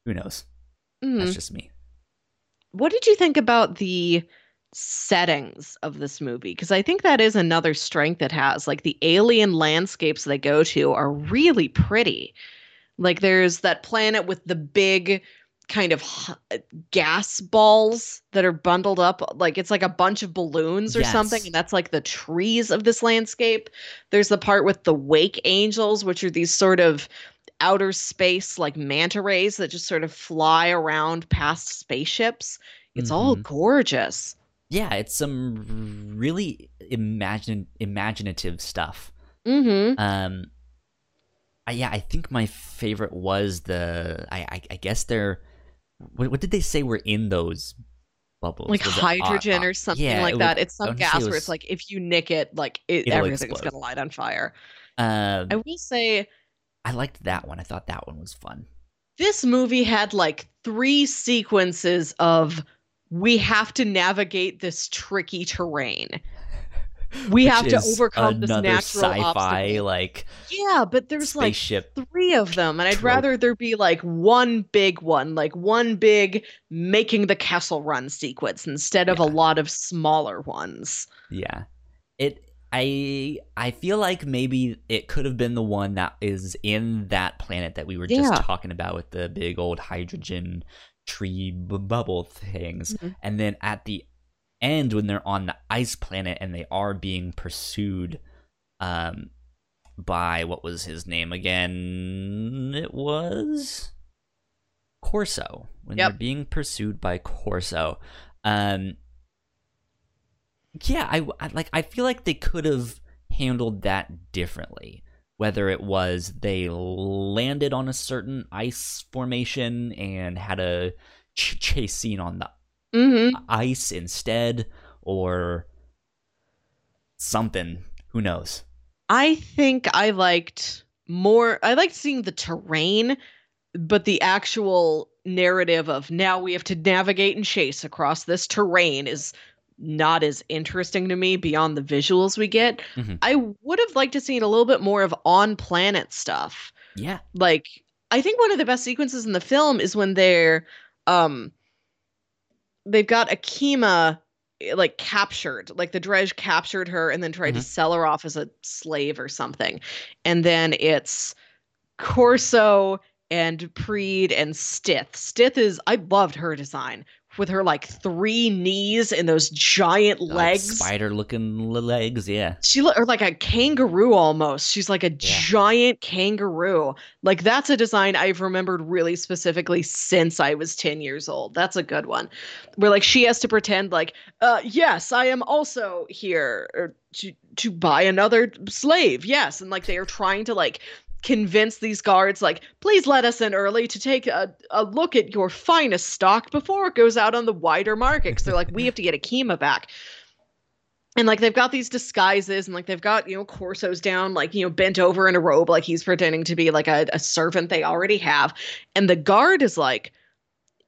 Who knows? hmm That's just me. What did you think about the settings of this movie? Because I think that is another strength it has. Like the alien landscapes they go to are really pretty. Like there's that planet with the big kind of gas balls that are bundled up like it's like a bunch of balloons or something and that's like the trees of this landscape there's the part with the wake angels which are these sort of outer space like manta rays that just sort of fly around past spaceships it's all Mhm. gorgeous Yeah, it's some really imagine imaginative stuff. mm-hmm Um, I, yeah, I think my favorite was the. I I, I guess they're. What, what did they say were in those bubbles? like Was it, uh, hydrogen or something yeah, like it that was- it's some gas it where it's like if you nick it like it, everything's explode. gonna light on fire Um, i will say I liked that one. I thought that one was fun. this movie had like three sequences of we have to navigate this tricky terrain. We have to overcome this natural sci-fi obstacle. like Yeah, but there's like three of them, and I'd trope. rather there be like one big one, like one big making the Kessel Run sequence instead of a lot of smaller ones. Yeah. It I I feel like maybe it could have been the one that is in that planet that we were just Yeah. talking about with the big old hydrogen tree bu- bubble things. Mhm. And then at the end when they're on the ice planet and they are being pursued um by what was his name again? It was Corso. When Yep. they're being pursued by Corso. Um yeah, I, I like I feel like they could have handled that differently. Whether it was they landed on a certain ice formation and had a ch- chase scene on the Mm-hmm. ice instead, or something. Who knows? I think I liked more. I liked seeing the terrain, but the actual narrative of now we have to navigate and chase across this terrain is not as interesting to me beyond the visuals we get. Mhm. I would have liked to seen a little bit more of on planet stuff. Yeah. Like I think one of the best sequences in the film is when they're um they've got Akima eh, like captured like the Drej captured her and then tried to Mhm. sell her off as a slave or something and then it's corso and preed and stith stith is i loved her design with her like three knees and those giant legs. Spider looking legs, yeah. She look or like a kangaroo almost. She's like a yeah. giant kangaroo. Like that's a design I've remembered really specifically since I was 10 years old. That's a good one. Where like she has to pretend like, uh yes, I am also here er, to to buy another slave. Yes, and like they are trying to like convince these guards like please let us in early to take a, a look at your finest stock before it goes out on the wider market. Because they're like we have to get akima back. And like they've got these disguises and like they've got you know corsos down like you know bent over in a robe like he's pretending to be like a, a servant they already have. And the guard is like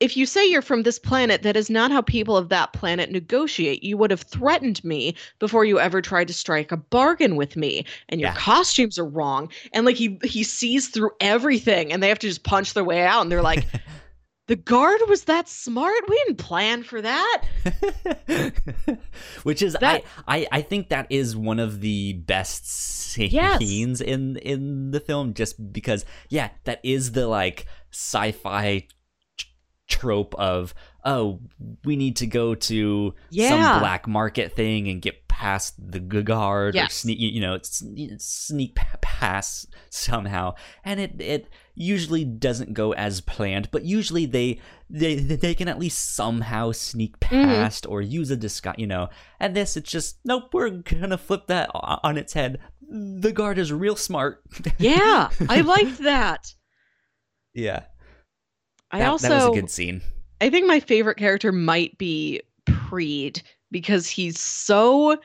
if you say you're from this planet, that is not how people of that planet negotiate. You would have threatened me before you ever tried to strike a bargain with me. And your yeah. costumes are wrong. And like he he sees through everything and they have to just punch their way out. And they're like, the guard was that smart? We didn't plan for that. Which is that, I, I I think that is one of the best scenes yes. in in the film just because yeah, that is the like sci-fi trope of oh we need to go to yeah. some black market thing and get past the guard yes. or sneak you know sneak past somehow and it it usually doesn't go as planned but usually they they they can at least somehow sneak mm-hmm. past mm. or use a disguise you know and this it's just nope we're gonna flip that on its head the guard is real smart yeah i liked that yeah I that, also that was a good scene. I think my favorite character might be Preed because he's so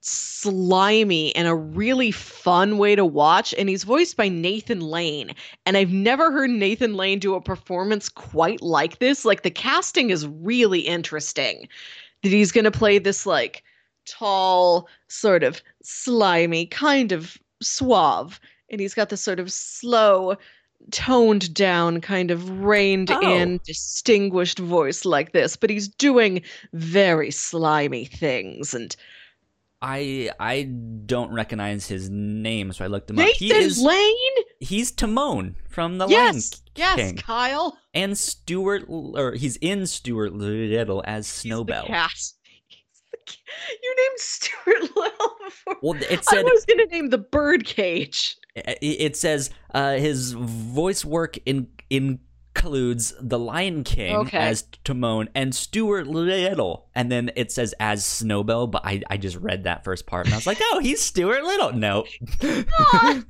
slimy and a really fun way to watch and he's voiced by Nathan Lane and I've never heard Nathan Lane do a performance quite like this like the casting is really interesting that he's going to play this like tall sort of slimy kind of suave and he's got this sort of slow toned down, kind of reined oh. in, distinguished voice like this, but he's doing very slimy things and I I don't recognize his name, so I looked him Nathan up. He is Lane. He's Timon from the yes, Lion King. Yes, Kyle. And Stuart, or he's in Stuart Little as Snowbell. He's you named Stuart Little before. Well, it said I was going to name the birdcage. It says uh, his voice work in, includes the Lion King okay. as Timon and Stuart Little, and then it says as Snowbell. But I, I just read that first part and I was like, oh, he's Stuart Little. No.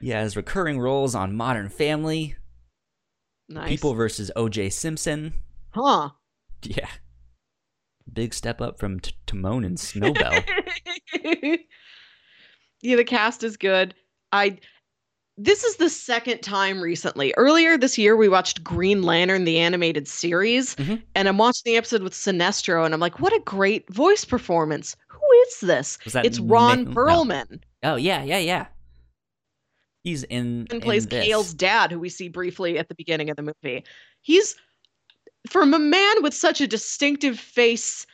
he has recurring roles on Modern Family. Nice. People versus O.J. Simpson. Huh. Yeah. Big step up from T- Timon and Snowbell. yeah, the cast is good. I this is the second time recently. Earlier this year, we watched Green Lantern, the animated series, mm-hmm. and I'm watching the episode with Sinestro, and I'm like, what a great voice performance. Who is this? It's Ron? Perlman. Oh. oh. yeah, yeah, yeah. He's in and plays in Cale's dad, who we see briefly at the beginning of the movie. He's from a man with such a distinctive face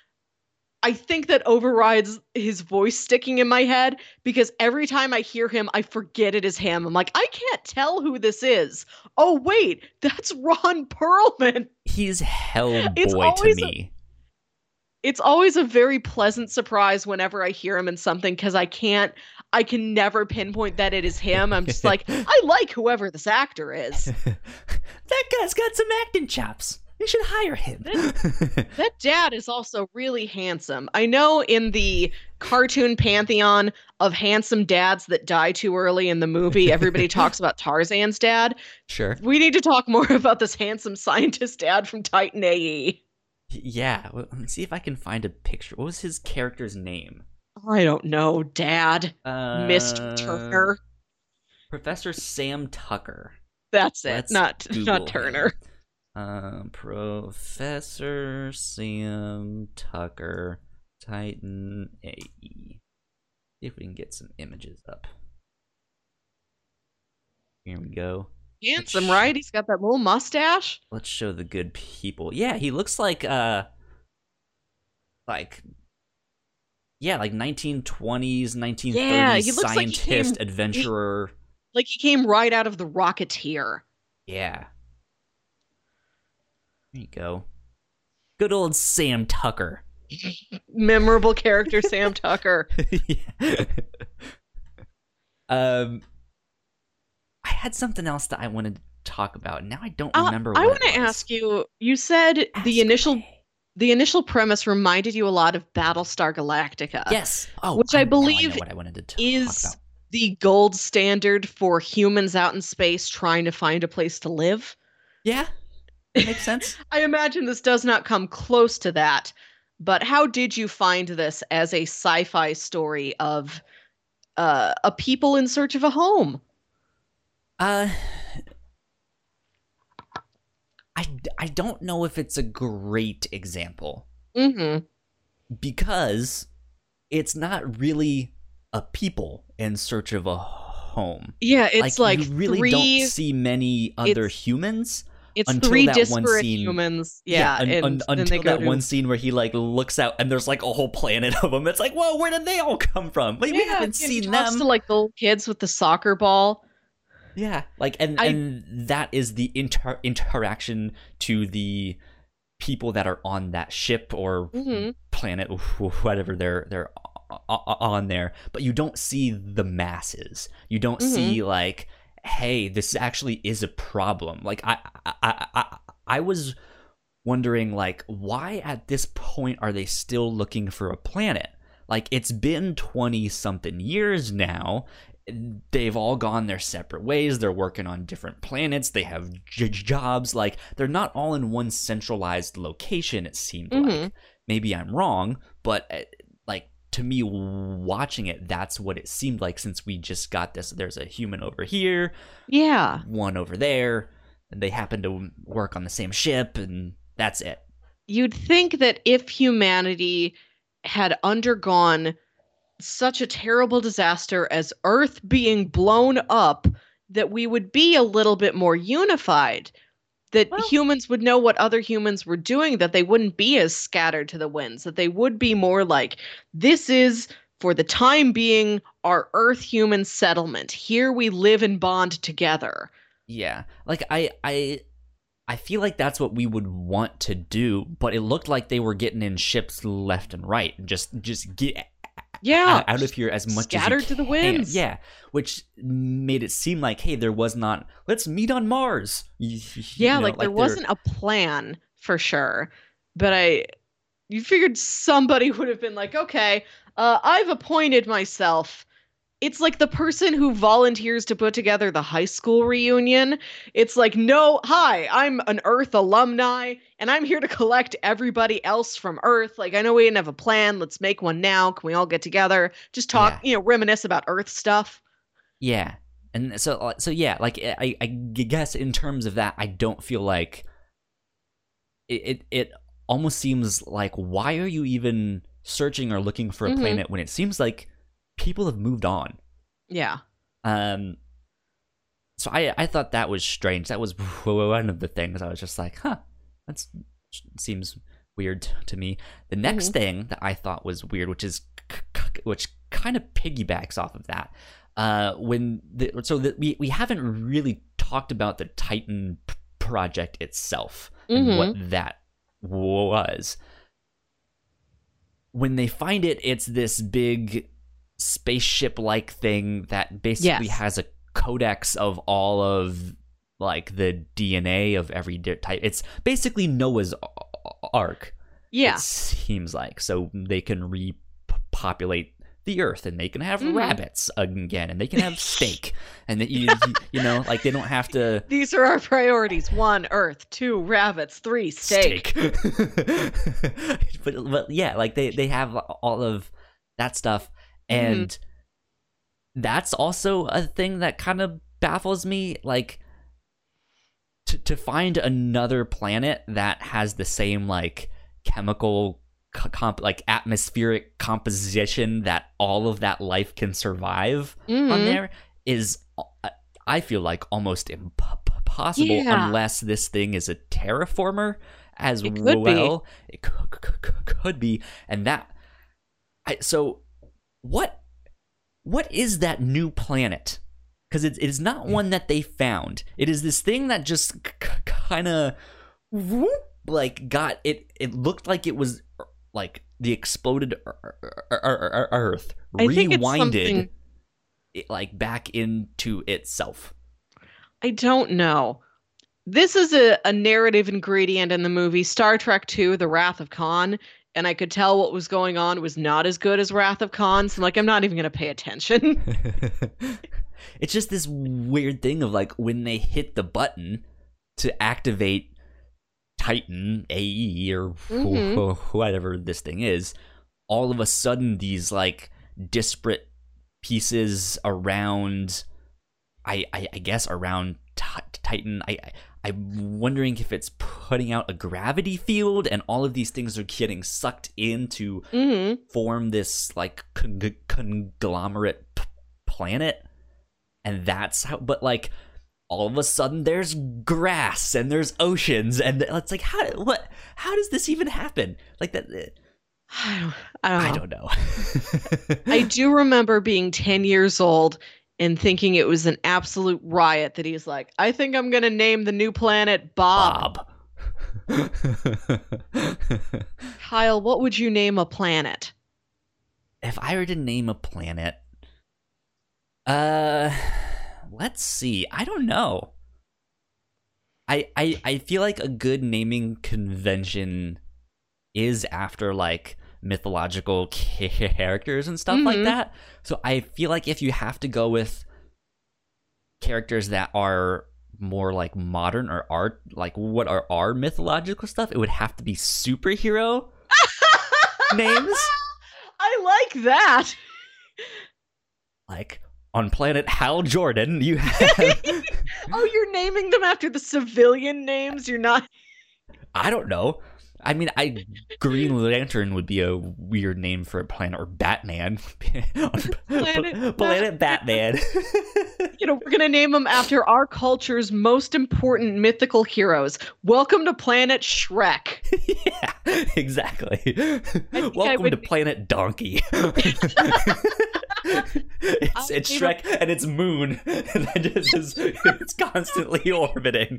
I think that overrides his voice sticking in my head because every time I hear him, I forget it is him. I'm like, I can't tell who this is. Oh wait, that's Ron Perlman. He's Hellboy to me. A, it's always a very pleasant surprise whenever I hear him in something because I can't, I can never pinpoint that it is him. I'm just like, I like whoever this actor is. that guy's got some acting chops. You should hire him. that, that dad is also really handsome. I know in the cartoon pantheon of handsome dads that die too early in the movie, everybody talks about Tarzan's dad. Sure. We need to talk more about this handsome scientist dad from Titan AE. Yeah, well, let me see if I can find a picture. What was his character's name? I don't know, Dad. Uh, Mr. Turner. Professor Sam Tucker. That's it. Let's not Google not Turner. Him. Um, Professor Sam Tucker, Titan AE. See if we can get some images up. Here we go. Handsome, right? He's got that little mustache. Let's show the good people. Yeah, he looks like uh like yeah, like 1920s, 1930s yeah, he looks scientist, like he came, adventurer. He, like he came right out of the Rocketeer. Yeah. There you go. Good old Sam Tucker. Memorable character Sam Tucker. yeah. Um, I had something else that I wanted to talk about. Now I don't Uh, remember. I want to ask you. You said the initial the initial premise reminded you a lot of Battlestar Galactica. Yes. Oh, which I now know believe what I wanted to talk is the gold standard for humans out in space trying to find a place to live. Yeah, makes sense. I imagine this does not come close to that, but how did you find this as a sci-fi story of uh, a people in search of a home? Uh, I I don't know if it's a great example Mm-hmm. because it's not really a people in search of a home. Yeah, it's like, you really don't see many other humans. It's until three that one disparate scene- humans. Yeah, un- and un- until that to, one scene where he like looks out and there's like a whole planet of them. It's like, whoa, where did they all come from? Wait, we haven't seen them. to like the kids with the soccer ball. Yeah, like and I- and that is the inter- interaction to the people that are on that ship or Mhm. planet, whatever they're they're on there. But you don't see the masses. You don't see like, hey, this actually is a problem. Like I I I, I, was wondering like why at this point are they still looking for a planet? Like it's been 20 something years now. They've all gone their separate ways. They're working on different planets. They have j- jobs. Like they're not all in one centralized location. It seemed Mhm. like. Maybe I'm wrong, but uh, to me, watching it, that's what it seemed like. Since we just got this, there's a human over here, Yeah, one over there, and they happen to work on the same ship, and that's it. you'd think that if humanity had undergone such a terrible disaster as Earth being blown up, that we would be a little bit more unified. That Well- humans would know what other humans were doing, that they wouldn't be as scattered to the winds, that they would be more like, this is, for the time being, our Earth human settlement. Here we live and bond together. Yeah, like I, I, I feel like that's what we would want to do, but it looked like they were getting in ships left and right, and just just get Yeah. out, out of here as much Scattered as to you the can. winds. Yeah, which made it seem like, hey, there was not. Let's meet on Mars. You- you Yeah, know, like, there they're- wasn't a plan for sure. But I you figured somebody would have been like, "Okay, uh I've appointed myself." It's like the person who volunteers to put together the high school reunion. It's like, "No, hi, I'm an Earth alumni and I'm here to collect everybody else from Earth. Like I know we didn't have a plan. Let's make one now. Can we all get together? Just talk, Yeah. you know, reminisce about Earth stuff." Yeah, and so uh, so yeah, like I I guess in terms of that, I don't feel like it it, it almost seems like why are you even searching or looking for a Mhm. planet when it seems like people have moved on. Yeah. Um, so I I thought that was strange. That was one of the things I was just like, huh, that seems weird to me. The next thing that I thought was weird, which is which kind of piggybacks off of that, uh, when the so that we we haven't really talked about the Titan project itself and Mhm. what that was. When they find it, it's this big spaceship like thing that basically Yes. has a codex of all of like the DNA of every type. It's basically Noah's Ark. Yeah. It seems like so they can repopulate the earth and they can have Mhm. rabbits again and they can have steak and that you, you you know like they don't have to These are our priorities. One, Earth. Two, rabbits. Three, steak. but but yeah, like they they have all of that stuff, Mm-hmm. and that's also a thing that kind of baffles me. Like to to find another planet that has the same like chemical comp like atmospheric composition that all of that life can survive on Mhm. there is uh, I feel like almost impossible Yeah. unless this thing is a terraformer as It could be. well. It could, could, could be, and that. I so what what is that new planet? Because it, it is not mm. one that they found. It is this thing that just kind of like got it. It looked like it was like the exploded Earth rewinded it like back into itself. I don't know. This is a, a narrative ingredient in the movie Star Trek II The Wrath of Khan, and I could tell what was going on was not as good as Wrath of Khan, so like I'm not even gonna pay attention. it's just this weird thing of like when they hit the button to activate Titan AE or mm-hmm. whatever this thing is, all of a sudden these like disparate pieces around I, I, I guess around Titan. I, I I'm wondering if it's putting out a gravity field, and all of these things are getting sucked in to mm-hmm. form this like con- conglomerate p- planet, and that's how. But like, all of a sudden, there's grass and there's oceans, and it's like, how what? How does this even happen? Like that. I don't, I don't know. I, don't know. I do remember being 10 years old and thinking it was an absolute riot that he's like, I think I'm going to name the new planet Bob. Bob. Kyle, what would you name a planet? If I were to name a planet, uh, let's see. I don't know. I I I feel like a good naming convention is after like mythological characters and stuff mm-hmm. like that. So I feel like if you have to go with characters that are more like modern or art, like what are our mythological stuff, it would have to be superhero names. I like that. Like on planet Hal Jordan, you have. oh, you're naming them after the civilian names. You're not. I don't know. I mean, I Green Lantern would be a weird name for a planet, or Batman. planet, planet Batman. you know, we're gonna name them after our culture's most important mythical heroes. Welcome to Planet Shrek. yeah, exactly. Welcome to Planet Donkey. it's, it's Shrek and it's Moon, and just it's constantly orbiting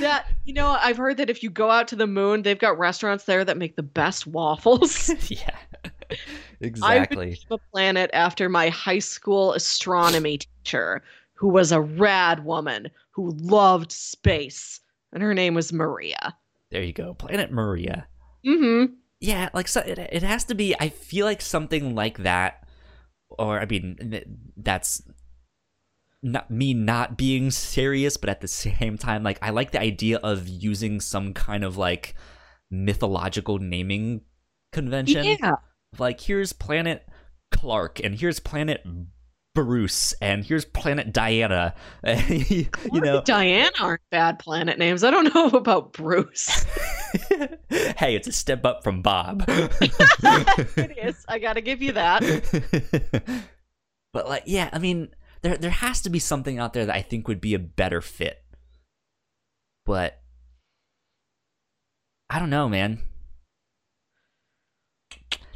that you know i've heard that if you go out to the moon they've got restaurants there that make the best waffles. Yeah. Exactly i would a planet after my high school astronomy teacher who was a rad woman who loved space and her name was maria. There you go planet maria. Mm-hmm. Yeah like so it, it has to be i feel like something like that or i mean that's not me not being serious, but at the same time, like I like the idea of using some kind of like mythological naming convention. Yeah. Like here's planet Clark and here's planet Bruce and here's planet Diana. you know, Diana aren't bad planet names. I don't know about Bruce. hey, it's a step up from Bob. it is. I got to give you that. but like, yeah, I mean, there there has to be something out there that I think would be a better fit. But I don't know, man.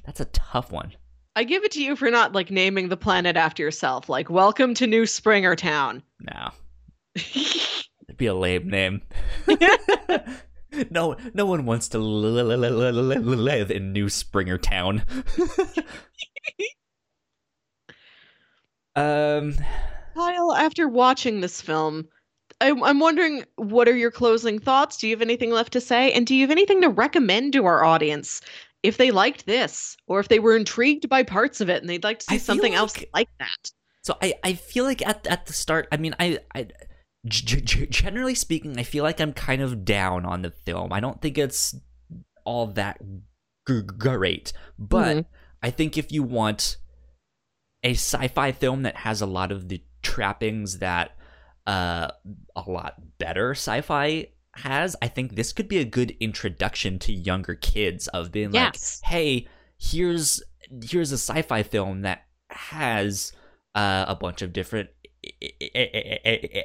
That's a tough one. I give it to you for not like naming the planet after yourself. Like, welcome to New Springer Town. No. It'd be a lame name. no, no one wants to live in New Springer Town. Um, Kyle, after watching this film, I'm, I'm wondering what are your closing thoughts? Do you have anything left to say? And do you have anything to recommend to our audience if they liked this or if they were intrigued by parts of it and they'd like to see something like, else like that? So I, I feel like at at the start, I mean, I, I g- g- generally speaking, I feel like I'm kind of down on the film. I don't think it's all that g- great, but mm-hmm. I think if you want a sci-fi film that has a lot of the trappings that uh, a lot better sci-fi has, I think this could be a good introduction to younger kids of being yes. like, hey, here's here's a sci-fi film that has uh, a bunch of different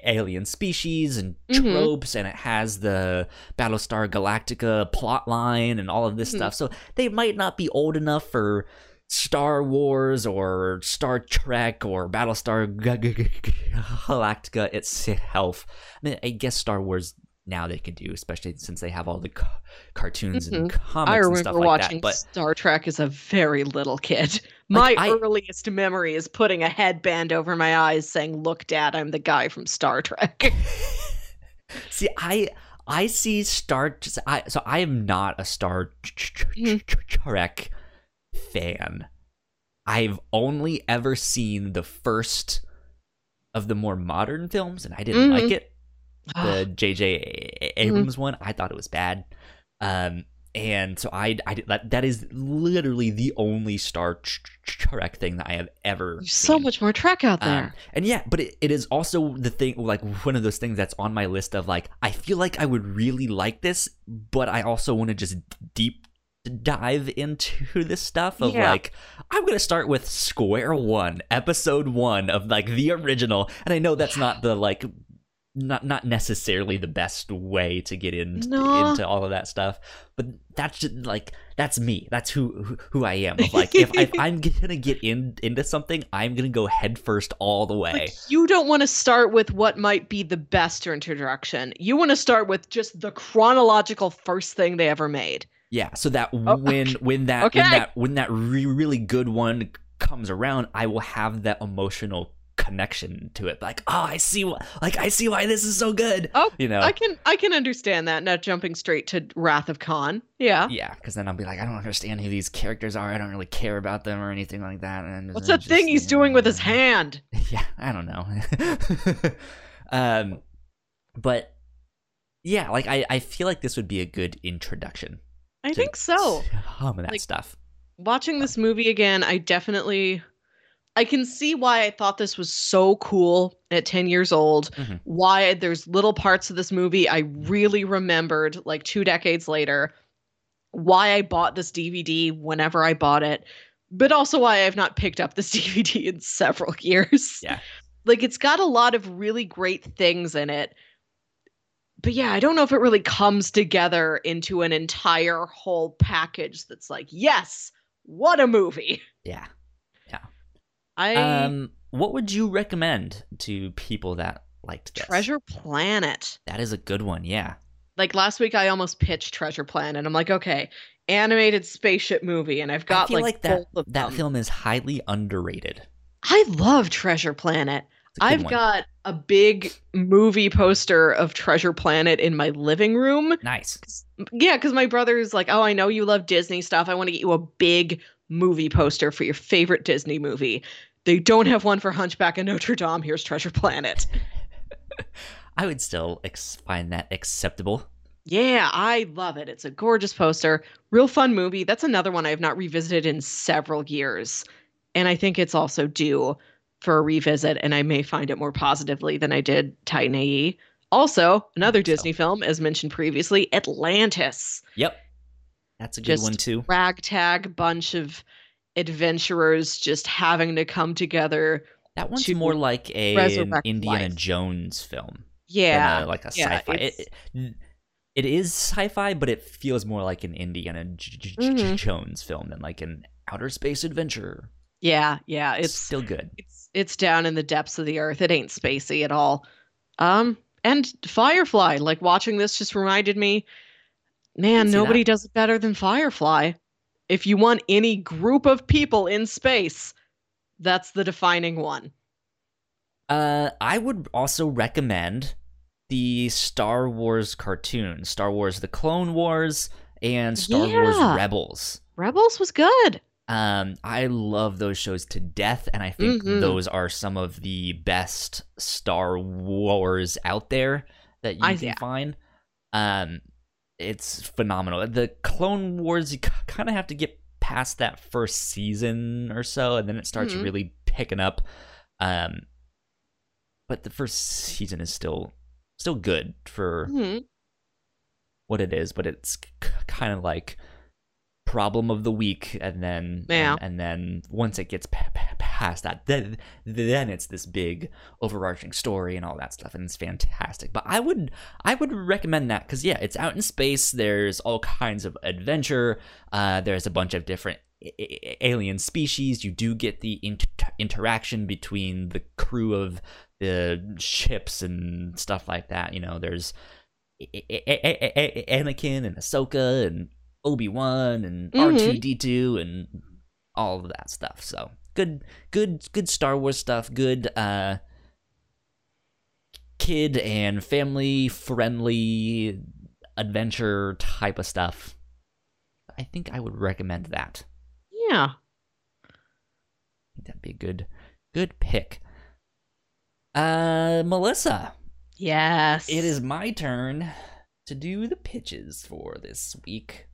alien species and mm-hmm. tropes mm-hmm. and it has the Battlestar Galactica plot line and all of this mm-hmm. stuff. So they might not be old enough for Star Wars or Star Trek or Battlestar Galactica itself. I mean, I guess Star Wars now they could do, especially since they have all the ca- cartoons and Mhm. comics I and remember stuff like watching that. But Star Trek as a very little kid. My I- earliest memory is putting a headband over my eyes saying, Look, Dad, I'm the guy from Star Trek. see, I I see Star. I so I am not a Star Mhm. Trek fan. I've only ever seen the first of the more modern films, and I didn't Mhm. like it. the J.J. Abrams one. I thought it was bad. Um, and so I, I that, that is literally the only Star Tr- Trek thing that I have ever. There's so much more Trek out there. Um, and yeah, but it, it is also the thing, like one of those things that's on my list of like, I feel like I would really like this, but I also want to just deep dive into this stuff of Yeah. like, I'm going to start with square one, episode one of like the original. And I know that's not the like, not not necessarily the best way to get in, No. into all of that stuff, but that's just like that's me. That's who who, who I am. Of like if, if I'm gonna get in into something, I'm gonna go headfirst all the way. Like, you don't want to start with what might be the best introduction. You want to start with just the chronological first thing they ever made. Yeah, so that Oh, when when that okay. when that when that re- really good one comes around, I will have that emotional connection to it. Like, oh, I see wh- like I see why this is so good. Oh, you know. I can I can understand that. Not jumping straight to Wrath of Khan. Yeah. yeah, because then I'll be like, I don't understand who these characters are. I don't really care about them or anything like that. And What's that thing he's doing with his hand? yeah i don't know um but yeah like I, I feel like this would be a good introduction I think so. some of that Like- stuff Watching this movie again, I definitely I can see why I thought this was so cool at 10 years old. Mhm. Why there's little parts of this movie I really remembered like 2 decades later. Why I bought this DVD whenever I bought it, but also why I've not picked up this DVD in several years. Yeah. Like it's got a lot of really great things in it. But yeah, I don't know if it really comes together into an entire whole package that's like, yes, what a movie. yeah Yeah. I um what would you recommend to people that liked this Treasure Planet. that is a good one yeah Like last week I almost pitched Treasure Planet. I'm like, okay, animated spaceship movie and I've got feel like, that that film is highly underrated I love Treasure Planet. It's a good I've one. got a big movie poster of Treasure Planet in my living room. nice Yeah, because my brother's like, oh, I know you love Disney stuff. I want to get you a big movie poster for your favorite Disney movie. They don't have one for Hunchback of Notre Dame. Here's Treasure Planet. i would still ex- find that acceptable Yeah, I love it. It's a gorgeous poster. Real fun movie. That's another one I have not revisited in several years. And I think it's also due for a revisit, and I may find it more positively than I did Titan AE. Also, another So. Disney film, as mentioned previously, Atlantis. yep that's a good Just one too ragtag bunch of adventurers just having to come together. That one's to more like a an Indiana life. Jones film Yeah. a, like a yeah, sci-fi. It, it, it is sci-fi, but it feels more like an Indiana J- J- Mhm. Jones film than like an outer space adventure. Yeah, yeah. It's still good. it's it's down in the depths of the earth. It ain't spacey at all. Um and Firefly, like watching this just reminded me, man, see that. nobody does it better than Firefly. If you want any group of people in space, that's the defining one. Uh, I would also recommend the Star Wars cartoon, Star Wars: The Clone Wars, and Star Wars Rebels. Rebels was good. Um, I love those shows to death, and I think Mhm. those are some of the best Star Wars out there that you I- can yeah. find. Um, it's phenomenal. The Clone Wars, you kind of have to get past that first season or so, and then it starts Mhm. really picking up. Um, but the first season is still still good for Mhm. what it is, but it's k- kind of like problem of the week, and then Yeah. and, and then once it gets p- p- past that, then then it's this big overarching story and all that stuff, and it's fantastic. But I would I would recommend that because yeah, it's out in space. There's all kinds of adventure. Uh, there's a bunch of different a- alien species. You do get the inter- interaction between the crew of the ships and stuff like that. You know, there's Anakin and Ahsoka and Obi Wan and R two D two and all of that stuff. So good, good, good Star Wars stuff. Good uh, kid and family friendly adventure type of stuff. I think I would recommend that. Yeah. That'd be a good good pick. Uh Melissa. Yes. It is my turn to do the pitches for this week.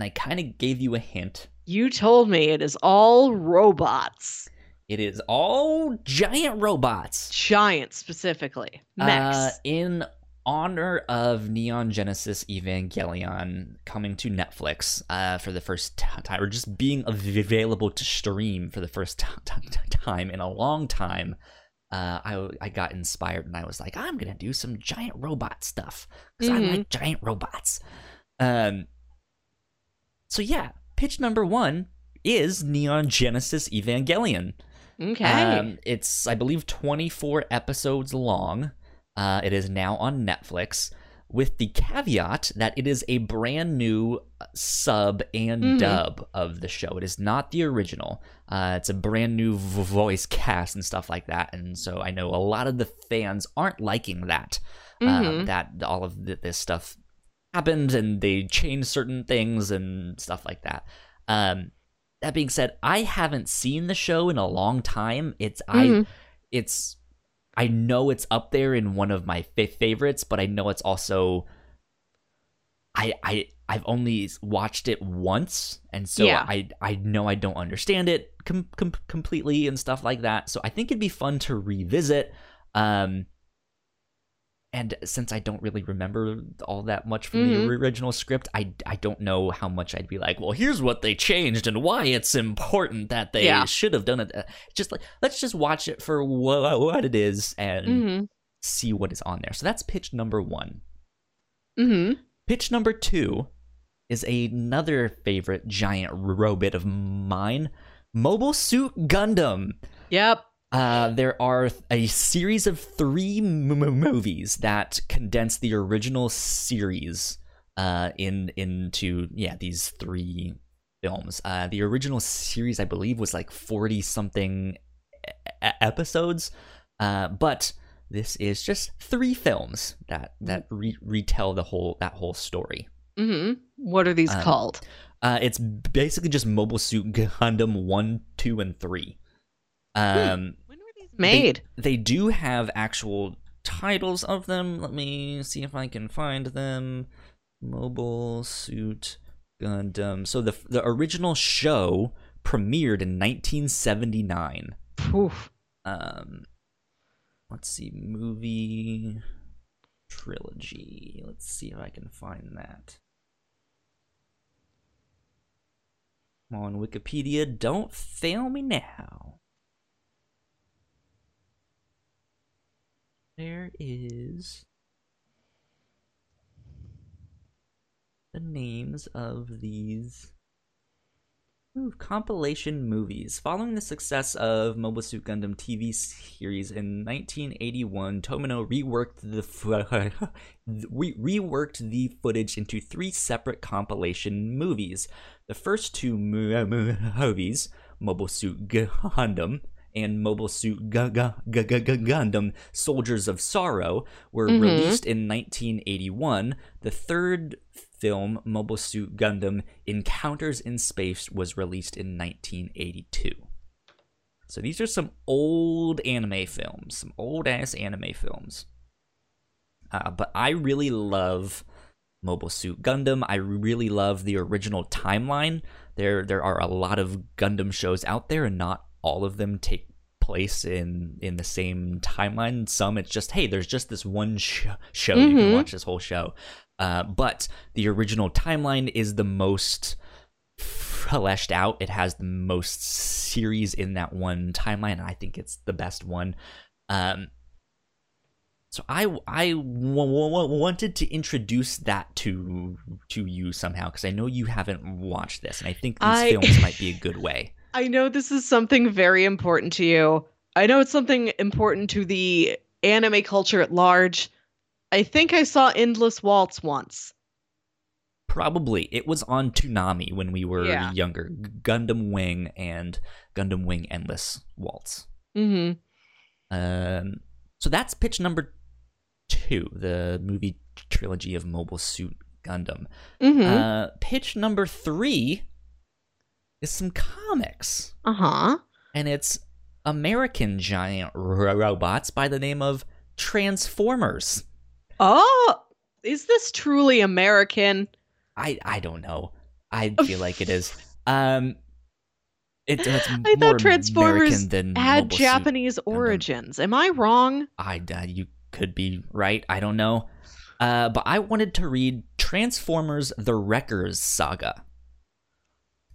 And I kind of gave you a hint. You told me it is all robots. It is all giant robots. Giant specifically. Mechs. Uh, in honor of Neon Genesis Evangelion coming to Netflix uh, for the first time, or just being available to stream for the first t- t- time in a long time, uh, I I got inspired and I was like, I'm gonna do some giant robot stuff because Mhm. I like giant robots. Um. So yeah, pitch number one is Neon Genesis Evangelion. okay. Um, it's I believe 24 episodes long. Uh, it is now on Netflix, with the caveat that it is a brand new uh, sub and Mhm. dub of the show. It is not the original. Uh, it's a brand new v- voice cast and stuff like that. And so I know a lot of the fans aren't liking that. Uh, Mhm. that all of th- this stuff happened and they changed certain things and stuff like that. Um, that being said, I haven't seen the show in a long time. It's I Mhm. it's I know it's up there in one of my fa- favorites, but I know it's also I I I've only watched it once, and so Yeah. I I know I don't understand it com- com- completely and stuff like that. So I think it'd be fun to revisit. Um, and since I don't really remember all that much from Mhm. the original script, I, I don't know how much I'd be like, well, here's what they changed and why it's important that they Yeah. should have done it. Uh, Just like let's just watch it for wha- what it is and Mhm. see what is on there. So that's pitch number one. Mhm. Pitch number two is another favorite giant robot of mine, Mobile Suit Gundam. Yep. Uh, there are a series of three m- movies that condense the original series uh, in into yeah these three films. Uh, the original series, I believe, was like forty something e- episodes, uh, but this is just three films that that re- retell the whole that whole story. Mhm. What are these Um, called? Uh, it's basically just Mobile Suit Gundam one, two, and three. Um, When were these made? they do have actual titles of them. Let me see if I can find them. Mobile Suit Gundam. So the the original show premiered in 1979. Oof. Um, let's see, movie trilogy. Let's see if I can find that. Come on, Wikipedia, don't fail me now. There is the names of these Ooh, compilation movies. Following the success of Mobile Suit Gundam TV series in 1981, Tomino reworked the re- reworked the footage into three separate compilation movies. The first two mo- mo- movies, Mobile Suit Gundam and Mobile Suit Gu- Gu- Gu- Gu- Gu- Gundam Soldiers of Sorrow, were Mhm. released in 1981. The third film, Mobile Suit Gundam Encounters in Space, was released in 1982. So these are some old anime films, some old ass anime films. Uh, but I really love Mobile Suit Gundam. I really love the original timeline. There, there are a lot of Gundam shows out there, and not all of them take place in in the same timeline. Some it's just hey, there's just this one sh- show you can Mhm. watch this whole show. Uh, but the original timeline is the most fleshed out. It has the most series in that one timeline, and I think it's the best one. Um, so I I w- w- wanted to introduce that to to you somehow because I know you haven't watched this, and I think these I- films might be a good way. I know this is something very important to you. I know it's something important to the anime culture at large. I think I saw Endless Waltz once. Probably. It was on Toonami when we were Yeah. younger. Gundam Wing and Gundam Wing Endless Waltz. Mm-hmm. Um, so that's pitch number two, the movie trilogy of Mobile Suit Gundam. Mm-hmm. Uh, pitch number three is some comics, Uh huh. and it's American giant ro- robots by the name of Transformers. Oh, is this truly American? I I don't know. I feel like it is. Um, it, it's I thought Transformers Had Japanese origins. Am I wrong? I uh, you could be right. I don't know. Uh, but I wanted to read Transformers: The Wreckers Saga.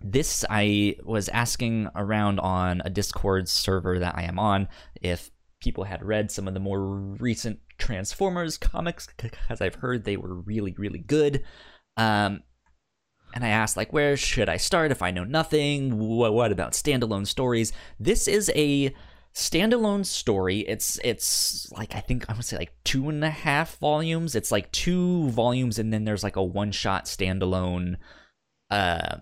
This I was asking around on a Discord server that I am on if people had read some of the more recent Transformers comics because I've heard they were really really good. Um, and I asked like where should I start if I know nothing? Wh- What about standalone stories? This is a standalone story. It's it's like I think I would say like two and a half volumes. It's like two volumes, and then there's like a one shot standalone uh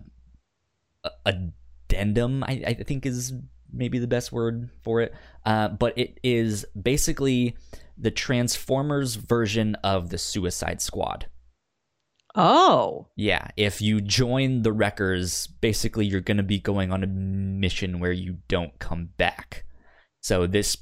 addendum. I, I think is maybe the best word for it. Uh, but it is basically the Transformers version of the Suicide Squad. Oh. Yeah, if you join the Wreckers, basically you're going to be going on a mission where you don't come back. So this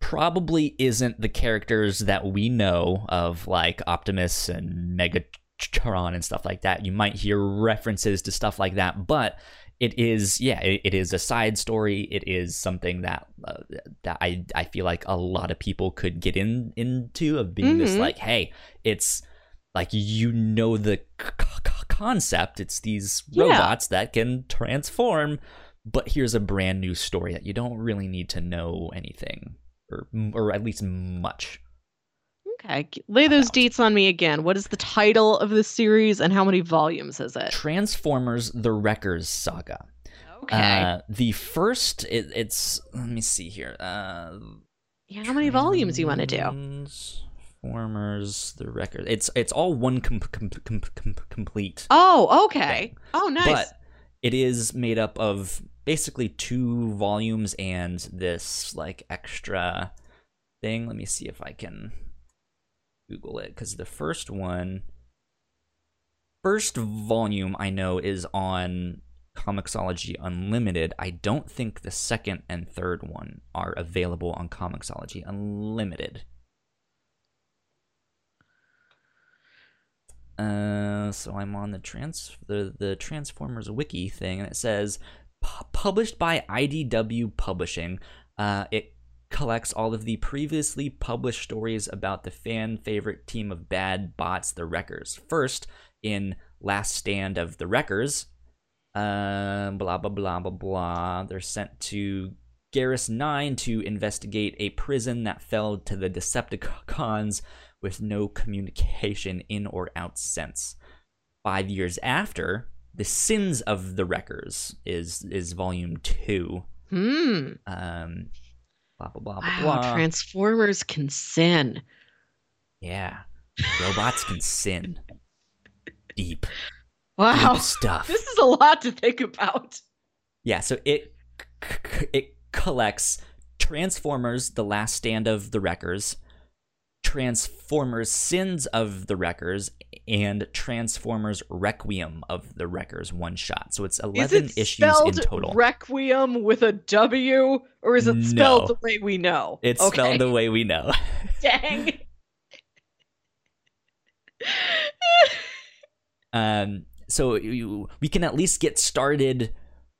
probably isn't the characters that we know of, like Optimus and Megatron and stuff like that. You might hear references to stuff like that, but it is, yeah, it, it is a side story. It is something that uh, that I I feel like a lot of people could get in into of being this Mhm. like, hey, it's like you know the c- c- concept it's these Yeah. robots that can transform but here's a brand new story that you don't really need to know anything or or at least much Okay. Lay those deets on me again. What is the title of the series and how many volumes is it? transformers the wreckers saga Okay. uh, the first it, it's let me see here uh yeah, how many volumes you want to do? transformers the record it's it's all one com- com- com- complete Oh, okay. thing. Oh, nice. But it is made up of basically two volumes and this like extra thing. Let me see if I can Google it because the first one, first volume I know is on Comixology Unlimited. I don't think the second and third one are available on Comixology Unlimited. Uh, so I'm on the trans the the Transformers wiki thing, and it says "Pu- published by IDW Publishing. Uh, it collects all of the previously published stories about the fan favorite team of bad bots, the Wreckers. First, in Last Stand of the Wreckers, um, blah blah blah blah blah. They're sent to Garrus Nine to investigate a prison that fell to the Decepticons with no communication in or out since. Five years after, the sins of the Wreckers is is volume two. hmm. Um, blah blah blah Wow, blah. Transformers can sin. yeah, robots can sin. Deep, Wow. deep stuff. This is a lot to think about. Yeah, so it it collects Transformers: The Last Stand of the Wreckers, Transformers: Sins of the Wreckers, and Transformers: Requiem of the Wreckers one shot. So it's Is eleven it issues in total. Requiem with a W, or is it spelled No. the way we know? it's okay. spelled the way we know. Dang. Um, so you, we can at least get started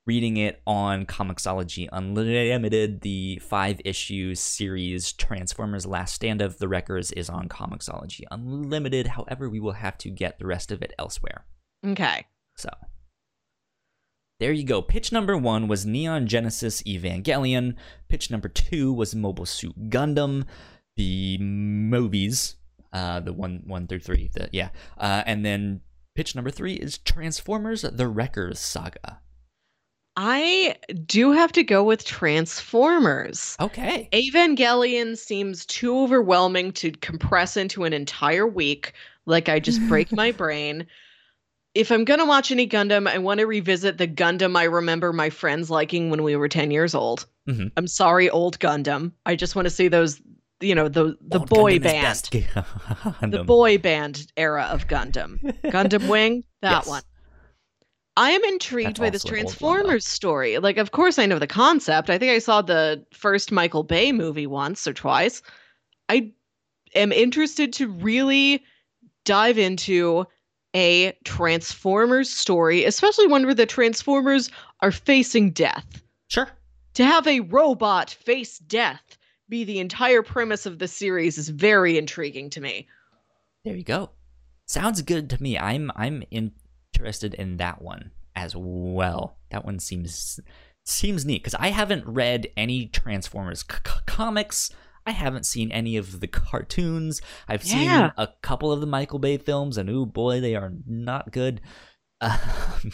reading it on Comixology Unlimited. The five issue series Transformers Last Stand of the Wreckers is on Comixology Unlimited. However, we will have to get the rest of it elsewhere. okay. So there you go. Pitch number one was Neon Genesis Evangelion. Pitch number two was Mobile Suit Gundam. The movies, uh, the one one through three. The, yeah, uh, and then pitch number three is Transformers: The Wreckers Saga. I do have to go with Transformers. Okay. Evangelion seems too overwhelming to compress into an entire week. Like I just break my brain. If I'm gonna watch any Gundam, I want to revisit the Gundam I remember my friends liking when we were 10 years old. Mhm. I'm sorry, old Gundam. I just want to see those, you know, the the Old boy Gundam band, best. the boy band era of Gundam. Gundam Wing, that Yes. one. I am intrigued That's by this also an old one, though. Transformers story. Like, of course, I know the concept. I think I saw the first Michael Bay movie once or twice. I am interested to really dive into a Transformers story, especially one where the Transformers are facing death. Sure. To have a robot face death be the entire premise of the series is very intriguing to me. There you go. Sounds good to me. I'm I'm interested in that one as well. That one seems seems neat because I haven't read any Transformers c- c- comics. I haven't seen any of the cartoons. I've seen a couple of the Michael Bay films, and oh boy, they are not good. Um,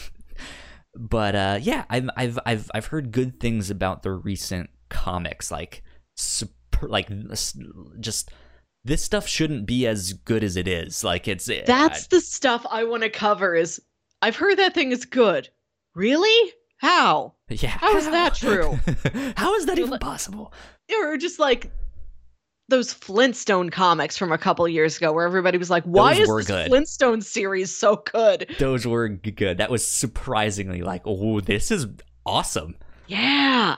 but uh, yeah, I've I've I've I've heard good things about the recent comics, like super, like just this stuff shouldn't be as good as it is. Like it's That's the stuff I want to cover is I've heard that thing is good. Really? How? yeah. How is that true? How is that even possible? Or just like those Flintstone comics from a couple years ago where everybody was like, why Those is good. Flintstone series so good? Those were good. That was surprisingly like, oh, this is awesome. Yeah.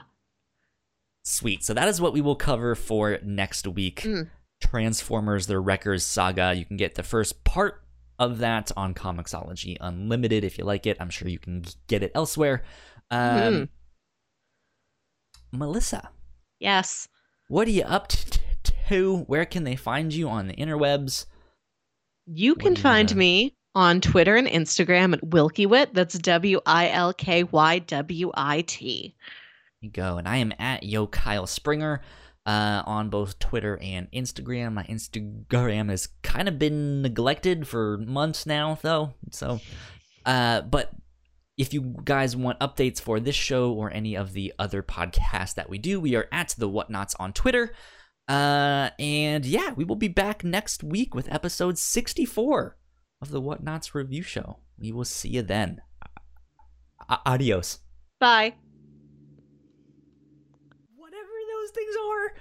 Sweet. So that is what we will cover for next week. Mm. Transformers: The Wreckers Saga. You can get the first part of that on Comixology Unlimited if you like it. I'm sure you can get it elsewhere. Um, Mhm. Melissa, Yes. what are you up t- t- to? Where can they find you on the interwebs? You can you find me on Twitter and Instagram at Wilkywit. That's W I L K Y W I T. you go. And I am at Yo Kyle Springer uh, on both Twitter and Instagram. My Instagram has kind of been neglected for months now, though. So, uh, but if you guys want updates for this show or any of the other podcasts that we do, we are at the Whatnauts on Twitter. Uh, and yeah, we will be back next week with episode 64 of the Whatnauts review show. We will see you then. A- adios. Bye. Whatever those things are.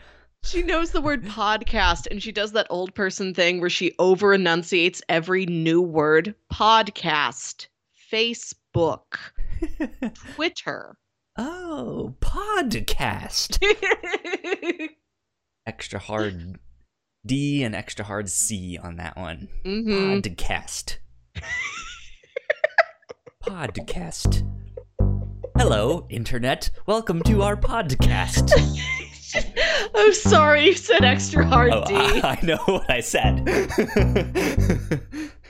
She knows the word podcast and she does that old person thing where she over enunciates every new word podcast, Facebook, Twitter. oh, podcast. extra hard D and extra hard C on that one. hmm Podcast. podcast. Hello, Internet. Welcome to our podcast. I'm sorry, you said extra hard Oh, D. I, I know what I said.